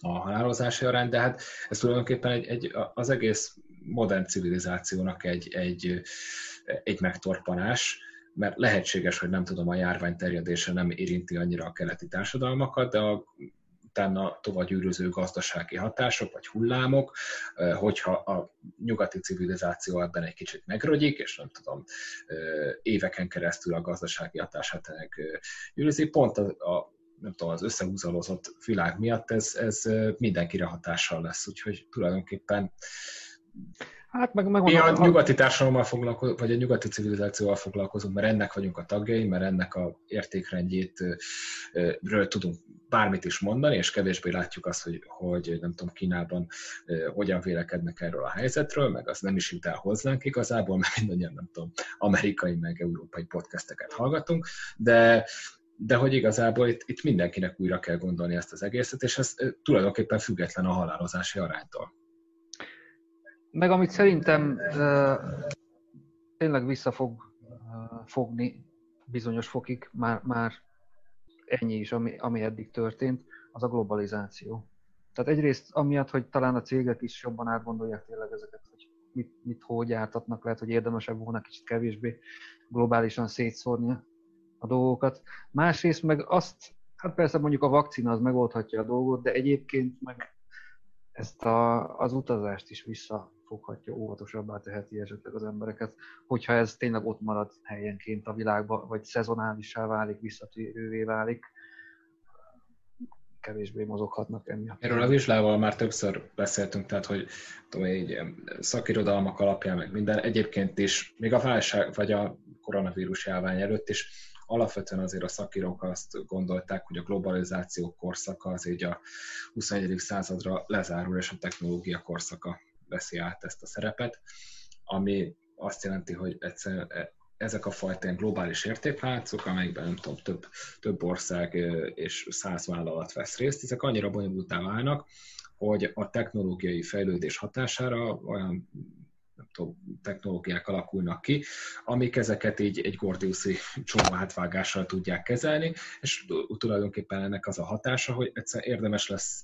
a halálozási arány, de hát ez tulajdonképpen egy, egy, az egész modern civilizációnak egy, egy, egy megtorpanás, mert lehetséges, hogy nem tudom, a járvány terjedése nem érinti annyira a keleti társadalmakat, de a utána tovagyűröző gazdasági hatások vagy hullámok, hogyha a nyugati civilizáció ebben egy kicsit megrögyik, és nem tudom, éveken keresztül a gazdasági hatását ennek gyűrözi, pont a, a nem tudom, az összehúzalozott világ miatt ez, ez mindenkire hatással lesz, úgyhogy tulajdonképpen Hát meg, meg Mi a nyugati társadalommal foglalkozunk, vagy a nyugati civilizációval foglalkozunk, mert ennek vagyunk a tagjai, mert ennek a értékrendjét ről tudunk bármit is mondani, és kevésbé látjuk azt, hogy, hogy nem tudom, Kínában hogyan vélekednek erről a helyzetről, meg az nem is jut el hozzánk igazából, mert mindannyian nem tudom, amerikai meg európai podcasteket hallgatunk, de de hogy igazából itt, itt mindenkinek újra kell gondolni ezt az egészet, és ez tulajdonképpen független a halálozási aránytól. Meg amit szerintem uh, tényleg vissza fog fogni bizonyos fokig, már, már ennyi is, ami, ami eddig történt, az a globalizáció. Tehát egyrészt amiatt, hogy talán a cégek is jobban átgondolják tényleg ezeket, hogy mit, mit hogy gyártatnak, lehet, hogy érdemesebb volna kicsit kevésbé globálisan szétszórni a dolgokat. Másrészt meg azt, hát persze mondjuk a vakcina az megoldhatja a dolgot, de egyébként meg ezt a, az utazást is vissza foghatja, óvatosabbá teheti esetleg az embereket, hogyha ez tényleg ott marad helyenként a világban, vagy szezonálissá válik, visszatérővé válik, kevésbé mozoghatnak emiatt. Erről a vizslával már többször beszéltünk, tehát hogy tudom, így szakirodalmak alapján, meg minden egyébként is, még a válság vagy a koronavírus járvány előtt is alapvetően azért a szakírók azt gondolták, hogy a globalizáció korszaka az így a 21. századra lezárul, és a technológia korszaka veszi át ezt a szerepet, ami azt jelenti, hogy egyszerűen ezek a fajta globális értékláncok, amelyekben nem tudom, több, több ország és száz vállalat vesz részt, ezek annyira bonyolultá válnak, hogy a technológiai fejlődés hatására olyan nem tudom, technológiák alakulnak ki, amik ezeket így egy gordiuszi csomó átvágással tudják kezelni, és tulajdonképpen ennek az a hatása, hogy egyszer érdemes lesz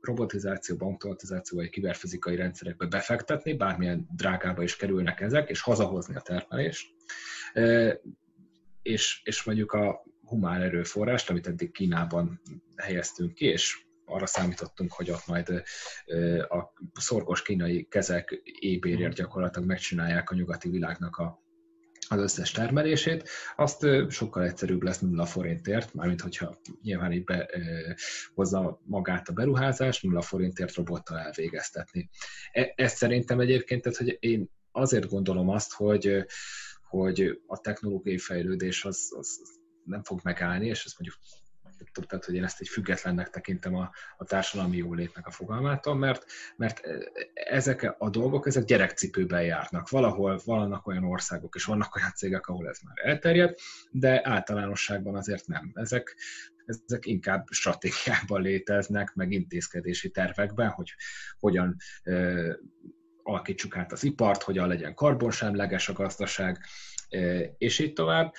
robotizációba, automatizációba, vagy kiberfizikai rendszerekbe befektetni, bármilyen drágába is kerülnek ezek, és hazahozni a termelést. És, és mondjuk a humán erőforrást, amit eddig Kínában helyeztünk ki, és arra számítottunk, hogy ott majd a szorgos kínai kezek ébérért gyakorlatilag megcsinálják a nyugati világnak a az összes termelését, azt sokkal egyszerűbb lesz nulla forintért, mármint hogyha nyilván így hozza magát a beruházást, nulla forintért robottal elvégeztetni. E, szerintem egyébként, tehát, hogy én azért gondolom azt, hogy, hogy a technológiai fejlődés az, az nem fog megállni, és ezt mondjuk tehát hogy én ezt egy függetlennek tekintem a, a társadalmi jólétnek a fogalmától, mert, mert ezek a dolgok, ezek gyerekcipőben járnak. Valahol vannak olyan országok, és vannak olyan cégek, ahol ez már elterjedt, de általánosságban azért nem. Ezek, ezek inkább stratégiában léteznek, meg intézkedési tervekben, hogy hogyan ö, alakítsuk át az ipart, hogyan legyen karbonsemleges a gazdaság, és így tovább.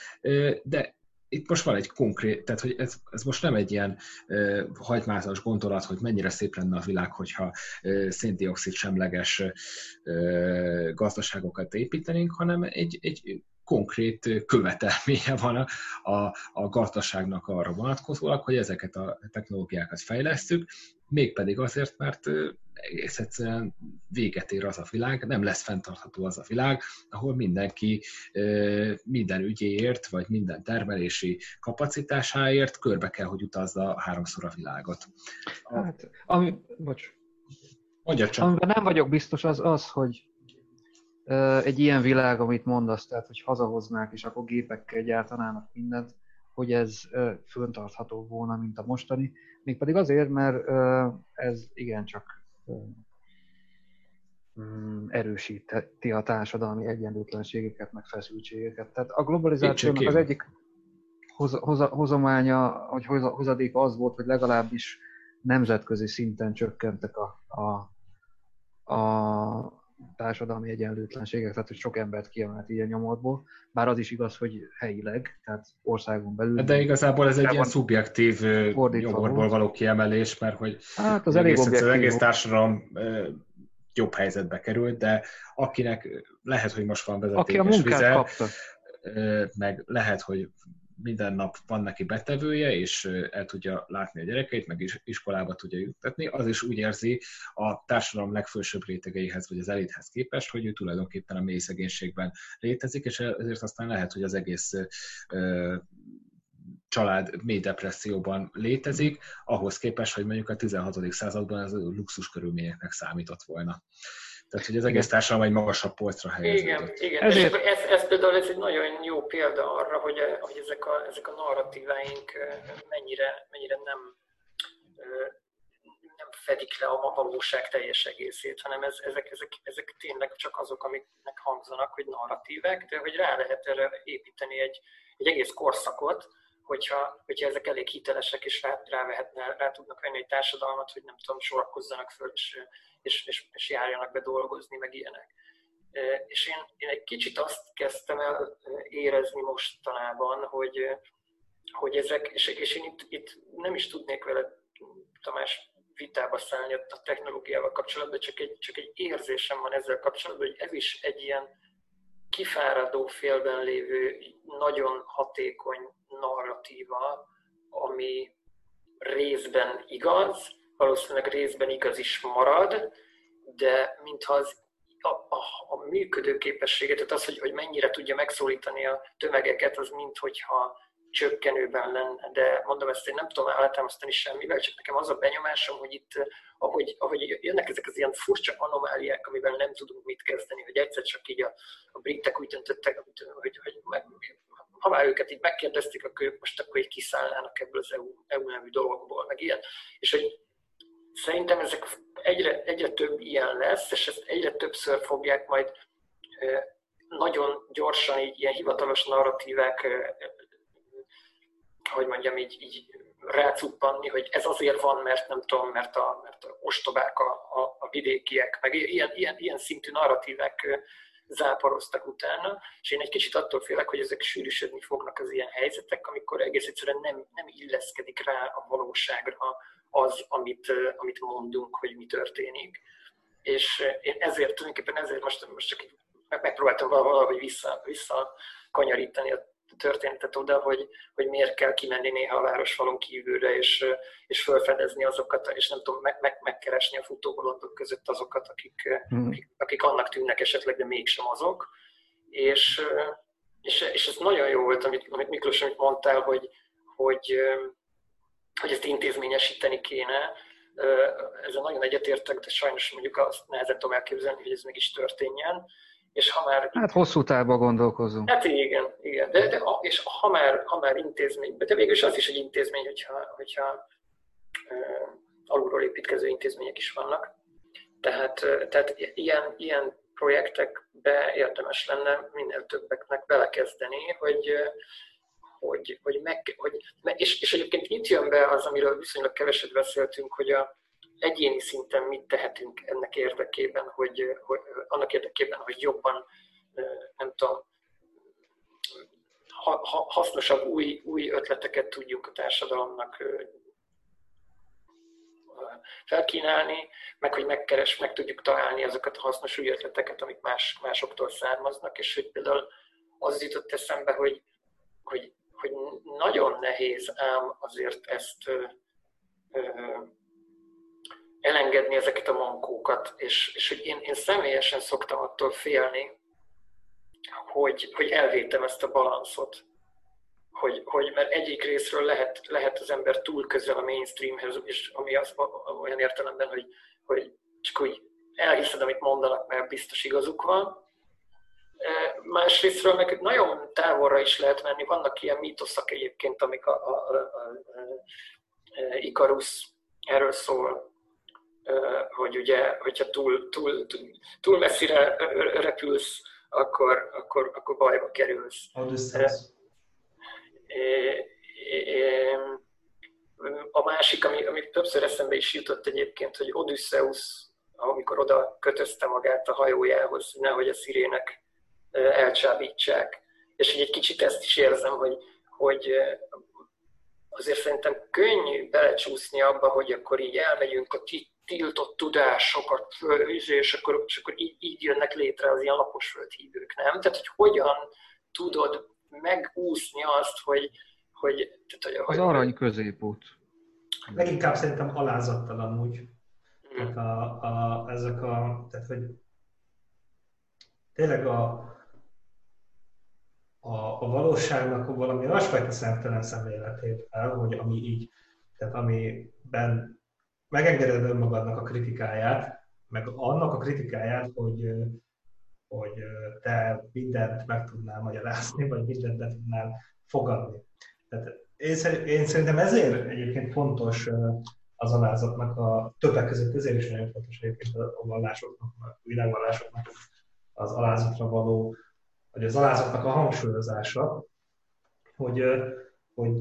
De itt most van egy konkrét, tehát hogy ez, ez most nem egy ilyen uh, hagymázas gondolat, hogy mennyire szép lenne a világ, hogyha uh, széndiokszid semleges uh, gazdaságokat építenénk, hanem egy, egy konkrét követelménye van a, a, a gazdaságnak arra vonatkozólag, hogy ezeket a technológiákat fejlesztjük, mégpedig azért, mert egész egyszerűen véget ér az a világ, nem lesz fenntartható az a világ, ahol mindenki minden ügyéért, vagy minden termelési kapacitásáért körbe kell, hogy utazza háromszor a világot. Hát, ami, bocs. Mondja csak. Amiben nem vagyok biztos az az, hogy egy ilyen világ, amit mondasz, tehát hogy hazahoznák, és akkor gépekkel gyártanának mindent, hogy ez föntartható volna, mint a mostani. Mégpedig azért, mert ez igencsak mm, erősíti a társadalmi egyenlőtlenségeket, meg feszültségeket. Tehát a globalizációnak az egyik hoz, hoz, hozománya, vagy hozadéka az volt, hogy legalábbis nemzetközi szinten csökkentek a, a, a társadalmi egyenlőtlenségek, tehát hogy sok embert kiemelt ilyen nyomorból, bár az is igaz, hogy helyileg, tehát országon belül. De igazából ez egy ilyen szubjektív nyomorból való kiemelés, mert hogy hát az, egész, az egész társadalom jobb helyzetbe került, de akinek lehet, hogy most van vezetékes Aki a vize, kapta. meg lehet, hogy minden nap van neki betevője, és el tudja látni a gyerekeit, meg is iskolába tudja juttatni, az is úgy érzi a társadalom legfősebb rétegeihez, vagy az elithez képest, hogy ő tulajdonképpen a mély szegénységben létezik, és ezért aztán lehet, hogy az egész család mély depresszióban létezik, ahhoz képest, hogy mondjuk a 16. században ez luxus körülményeknek számított volna. Tehát, hogy az egész társadalom egy magasabb polcra helyeződött. Igen, igen. Ezért... ez, ez, például ez egy nagyon jó példa arra, hogy, hogy ezek, a, ezek a narratíváink mennyire, mennyire nem, nem fedik le a valóság teljes egészét, hanem ez, ezek, ezek, ezek tényleg csak azok, amiknek hangzanak, hogy narratívek, de hogy rá lehet erre építeni egy, egy egész korszakot, hogyha, hogyha ezek elég hitelesek, és rá, rávehetne, rá tudnak venni egy társadalmat, hogy nem tudom, sorakozzanak föl, és, és, és, és járjanak be dolgozni, meg ilyenek. És én, én egy kicsit azt kezdtem el érezni mostanában, hogy, hogy ezek, és, és én itt, itt nem is tudnék vele, Tamás, vitába szállni a technológiával kapcsolatban, csak egy, csak egy érzésem van ezzel kapcsolatban, hogy ez is egy ilyen kifáradó félben lévő, nagyon hatékony narratíva, ami részben igaz, valószínűleg részben igaz is marad, de mintha az a, a, a működő képességet, tehát az, hogy, hogy mennyire tudja megszólítani a tömegeket, az minthogyha csökkenőben lenne, de mondom ezt, én nem tudom eltámasztani semmivel, csak nekem az a benyomásom, hogy itt, ahogy, ahogy jönnek ezek az ilyen furcsa anomáliák, amivel nem tudunk mit kezdeni, hogy egyszer csak így a, a britek úgy döntöttek, hogy, hogy, meg, ha már őket így megkérdezték, akkor ők most akkor így kiszállnának ebből az EU, EU nevű dologból, meg ilyen. És hogy szerintem ezek egyre, egyre több ilyen lesz, és ezt egyre többször fogják majd nagyon gyorsan így ilyen hivatalos narratívák, hogy mondjam, így, így rácuppanni, hogy ez azért van, mert nem tudom, mert a, mert a ostobák a, a, a vidékiek, meg ilyen, ilyen, ilyen szintű narratívák záporoztak utána, és én egy kicsit attól félek, hogy ezek sűrűsödni fognak az ilyen helyzetek, amikor egész egyszerűen nem, nem illeszkedik rá a valóságra az, amit, amit mondunk, hogy mi történik. És én ezért, tulajdonképpen ezért most, most csak megpróbáltam valahogy vissza, vissza kanyarítani a történetet oda, hogy, hogy miért kell kimenni néha a városfalon kívülre, és, és felfedezni azokat, és nem tudom, meg, meg, megkeresni a futóbolondok között azokat, akik, hmm. akik, akik annak tűnnek esetleg, de mégsem azok. És, és, és ez nagyon jó volt, amit, amit Miklós, amit mondtál, hogy, hogy, hogy ezt intézményesíteni kéne. Ezzel nagyon egyetértek, de sajnos mondjuk azt nehezen tudom elképzelni, hogy ez mégis történjen. És ha már... Hát hosszú távban gondolkozunk. Hát igen, igen. De, de és ha már, ha már intézmény, de végül az is egy intézmény, hogyha, hogyha uh, alulról építkező intézmények is vannak. Tehát, tehát ilyen, ilyen projektekbe érdemes lenne minél többeknek belekezdeni, hogy, hogy, hogy, meg, hogy és, és egyébként itt jön be az, amiről viszonylag keveset beszéltünk, hogy a egyéni szinten mit tehetünk ennek érdekében, hogy, hogy annak érdekében, hogy jobban, nem tudom, ha, ha, hasznosabb új, új ötleteket tudjunk a társadalomnak felkínálni, meg hogy megkeres, meg tudjuk találni azokat a hasznos új ötleteket, amik más, másoktól származnak, és hogy például az jutott eszembe, hogy, hogy, hogy nagyon nehéz ám azért ezt ö, ö, elengedni ezeket a mankókat, és, és hogy én, én személyesen szoktam attól félni, hogy, hogy elvétem ezt a balanszot hogy, hogy mert egyik részről lehet, lehet az ember túl közel a mainstreamhez, és ami az, olyan értelemben, hogy, hogy csak úgy elhiszed, amit mondanak, mert biztos igazuk van. Másrésztről meg nagyon távolra is lehet menni. Vannak ilyen mítoszak egyébként, amik a, a, a, a, Icarus erről szól, hogy ugye, hogyha túl, túl, túl, túl messzire repülsz, akkor, akkor, akkor bajba kerülsz. A másik, ami, ami többször eszembe is jutott egyébként, hogy Odysseus, amikor oda kötözte magát a hajójához, nehogy a szirének elcsábítsák. És hogy egy kicsit ezt is érzem, hogy, hogy azért szerintem könnyű belecsúszni abba, hogy akkor így elmegyünk a tiltott tudásokat, és akkor, és akkor így, így jönnek létre az ilyen laposföldhívők, nem? Tehát, hogy hogyan tudod megúszni azt, hogy... hogy, tehát, hogy az arany középút. Leginkább szerintem alázattal amúgy. Hmm. Tehát a, a, ezek a, tehát hogy tényleg a, a, a valóságnak valami olyasfajta szemtelen szemléletével, hogy ami így, tehát amiben megengeded önmagadnak a kritikáját, meg annak a kritikáját, hogy hogy te mindent meg tudnál magyarázni, vagy mindent be tudnál fogadni. Tehát én, szerintem ezért egyébként fontos az alázatnak a többek között ezért is nagyon fontos egyébként a vallásoknak, a világvallásoknak az alázatra való, vagy az alázatnak a hangsúlyozása, hogy, hogy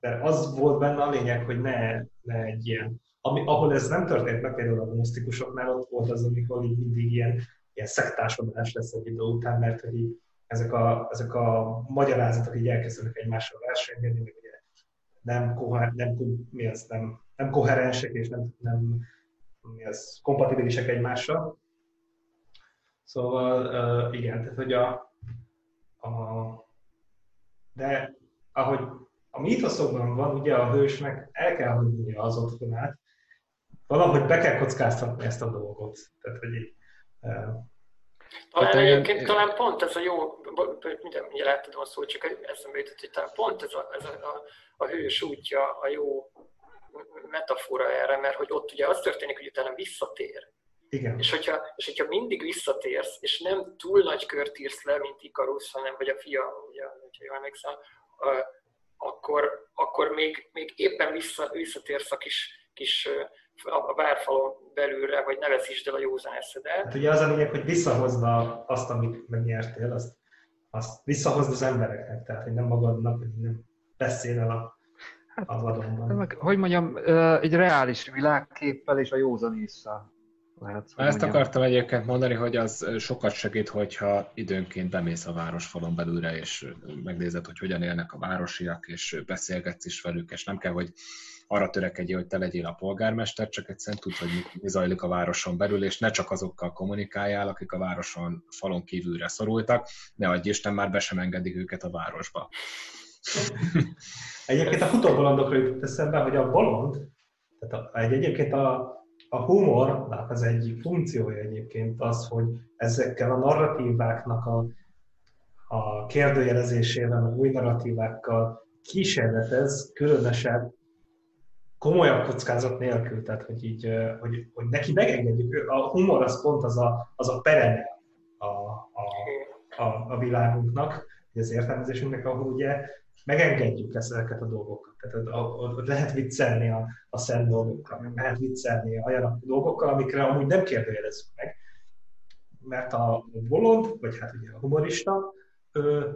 mert az volt benne a lényeg, hogy ne, ne egy ilyen, ami, ahol ez nem történt meg, például a gnosztikusoknál, ott volt az, amikor így mindig ilyen ilyen szektásodás lesz egy idő után, mert hogy ezek a, ezek a magyarázatok így elkezdenek egymással versenyedni, meg ugye nem, koher, nem, mi az, nem, nem koherensek és nem, nem mi az, kompatibilisek egymással. Szóval uh, igen, tehát hogy a, a de ahogy a mítoszokban van, ugye a hősnek el kell hagynia az otthonát, valahogy be kell kockáztatni ezt a dolgot. Tehát, hogy így, talán hát, egyébként talán pont ez a jó, minden, mindjárt átadom a szót, csak eszembe jutott, hogy talán pont ez a, ez a, a, a hős útja a jó metafora erre, mert hogy ott ugye az történik, hogy utána visszatér. Igen. És hogyha, és hogyha mindig visszatérsz, és nem túl nagy kört írsz le, mint Ikarus, hanem vagy a fia, ugye, hogyha jól emlékszem, akkor, akkor még, még éppen vissza, visszatérsz a kis, kis a várfalon belülre, hogy ne veszítsd el a józan eszedet. Hát ugye az a lényeg, hogy visszahozna azt, amit megnyertél, azt, azt visszahozd az embereknek, tehát hogy nem magadnak, hogy nem beszél el a, hát, az adomban. Hogy mondjam, egy reális világképpel és a józan észre. lehet. Ezt mondjam. akartam egyébként mondani, hogy az sokat segít, hogyha időnként bemész a városfalon belülre, és megnézed, hogy hogyan élnek a városiak, és beszélgetsz is velük, és nem kell, hogy arra törekedj, hogy te legyél a polgármester, csak egyszerűen tudd, hogy mi zajlik a városon belül, és ne csak azokkal kommunikáljál, akik a városon falon kívülre szorultak, ne adj Isten, már be sem engedik őket a városba. *laughs* Egyébként a futóbolondokra jutott eszembe, hogy a bolond, tehát a, egy, egyébként a, a humornak az egyik funkciója egyébként az, hogy ezekkel a narratíváknak a, a kérdőjelezésével, a új narratívákkal kísérletez, különösebb komolyabb kockázat nélkül, tehát hogy így, hogy, hogy neki megengedjük, a humor az pont az a, az a perene a, a, a, a világunknak, az értelmezésünknek, ahol ugye megengedjük ezeket a dolgokat. Tehát ott lehet viccelni a, a szent dolgokkal, lehet viccelni olyan dolgokkal, amikre amúgy nem kérdőjelezzük meg. Mert a bolond, vagy hát ugye a humorista, ő,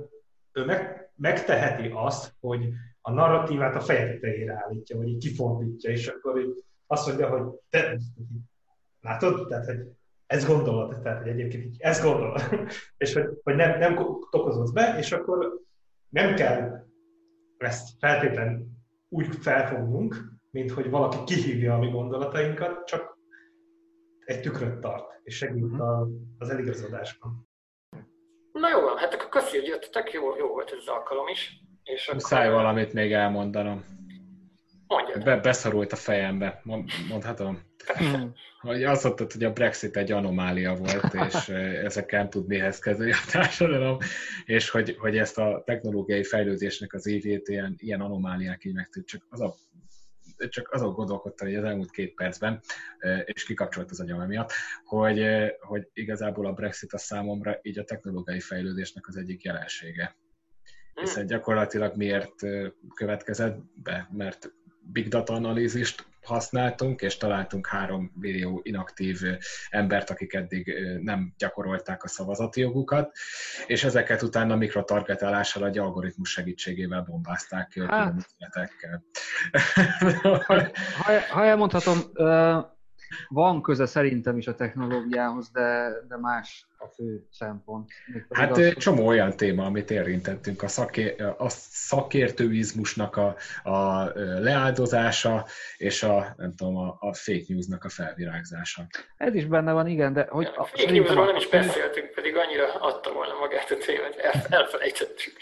ő meg, megteheti azt, hogy a narratívát a feje tetejére állítja, vagy így kifordítja, és akkor így azt mondja, hogy te, látod? Tehát, hogy ezt gondolod, tehát, hogy egyébként így ezt gondolod, *laughs* és hogy, hogy nem, nem tokozodsz be, és akkor nem kell ezt feltétlenül úgy felfognunk, mint hogy valaki kihívja a mi gondolatainkat, csak egy tükröt tart, és segít mhm. a, az eligazodásban. Na jó hát akkor köszi, hogy jöttetek, jó, jó volt ez az alkalom is. És akkor... Száj valamit még elmondanom. Mondjad. Be, beszorult a fejembe, mondhatom? Hogy azt mondtad, hogy a Brexit egy anomália volt, és ezekkel nem tud mihez kezdeni a társadalom, és hogy, hogy ezt a technológiai fejlődésnek az évét ilyen, ilyen anomáliák így megtűnt. Csak az a csak azon gondolkodtam, hogy az elmúlt két percben, és kikapcsolt az agyam emiatt, hogy, hogy igazából a Brexit a számomra így a technológiai fejlődésnek az egyik jelensége. Hiszen gyakorlatilag miért következett be? Mert big data analízist használtunk, és találtunk három millió inaktív embert, akik eddig nem gyakorolták a szavazati jogukat, és ezeket utána mikrotargetálással egy algoritmus segítségével bombázták ki a hát. ha, ha elmondhatom, van köze szerintem is a technológiához, de, de más a fő szempont. Hát az, csomó olyan téma, amit érintettünk, a, szaké, a szakértőizmusnak a, a leáldozása, és a, nem tudom, a, a fake newsnak a felvirágzása. Ez is benne van, igen, de hogy... A, fake newsról nem is beszéltünk, pedig annyira adta volna magát a témát, elfelejtettük.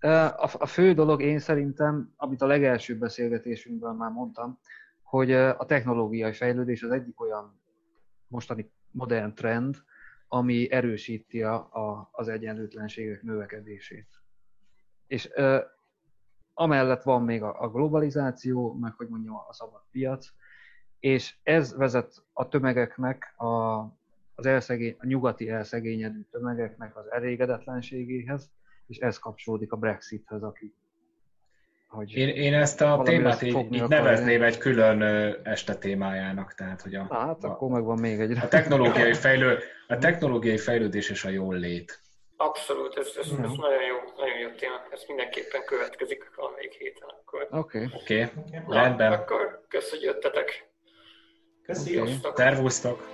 A, a fő dolog én szerintem, amit a legelső beszélgetésünkben már mondtam, hogy a technológiai fejlődés az egyik olyan mostani modern trend, ami erősíti a, a, az egyenlőtlenségek növekedését. És ö, amellett van még a, a globalizáció, meg hogy mondjam a szabad piac, és ez vezet a tömegeknek, a, az elszegény, a nyugati elszegényedő tömegeknek az elégedetlenségéhez, és ez kapcsolódik a Brexithez, aki hogy én, én ezt a témát így, így nevezném egy külön este témájának, tehát hogy a, hát, a, akkor megvan még egy. A technológiai, fejlő, a technológiai fejlődés és a jól lét. Abszolút, ez, ez, ez nagyon, jó, nagyon jó téma, ez mindenképpen következik valamelyik héten akkor. Oké. Okay. Oké, okay. rendben. Akkor köszönjük, hogy jöttetek. Köszönjük. Okay. Tervusztok.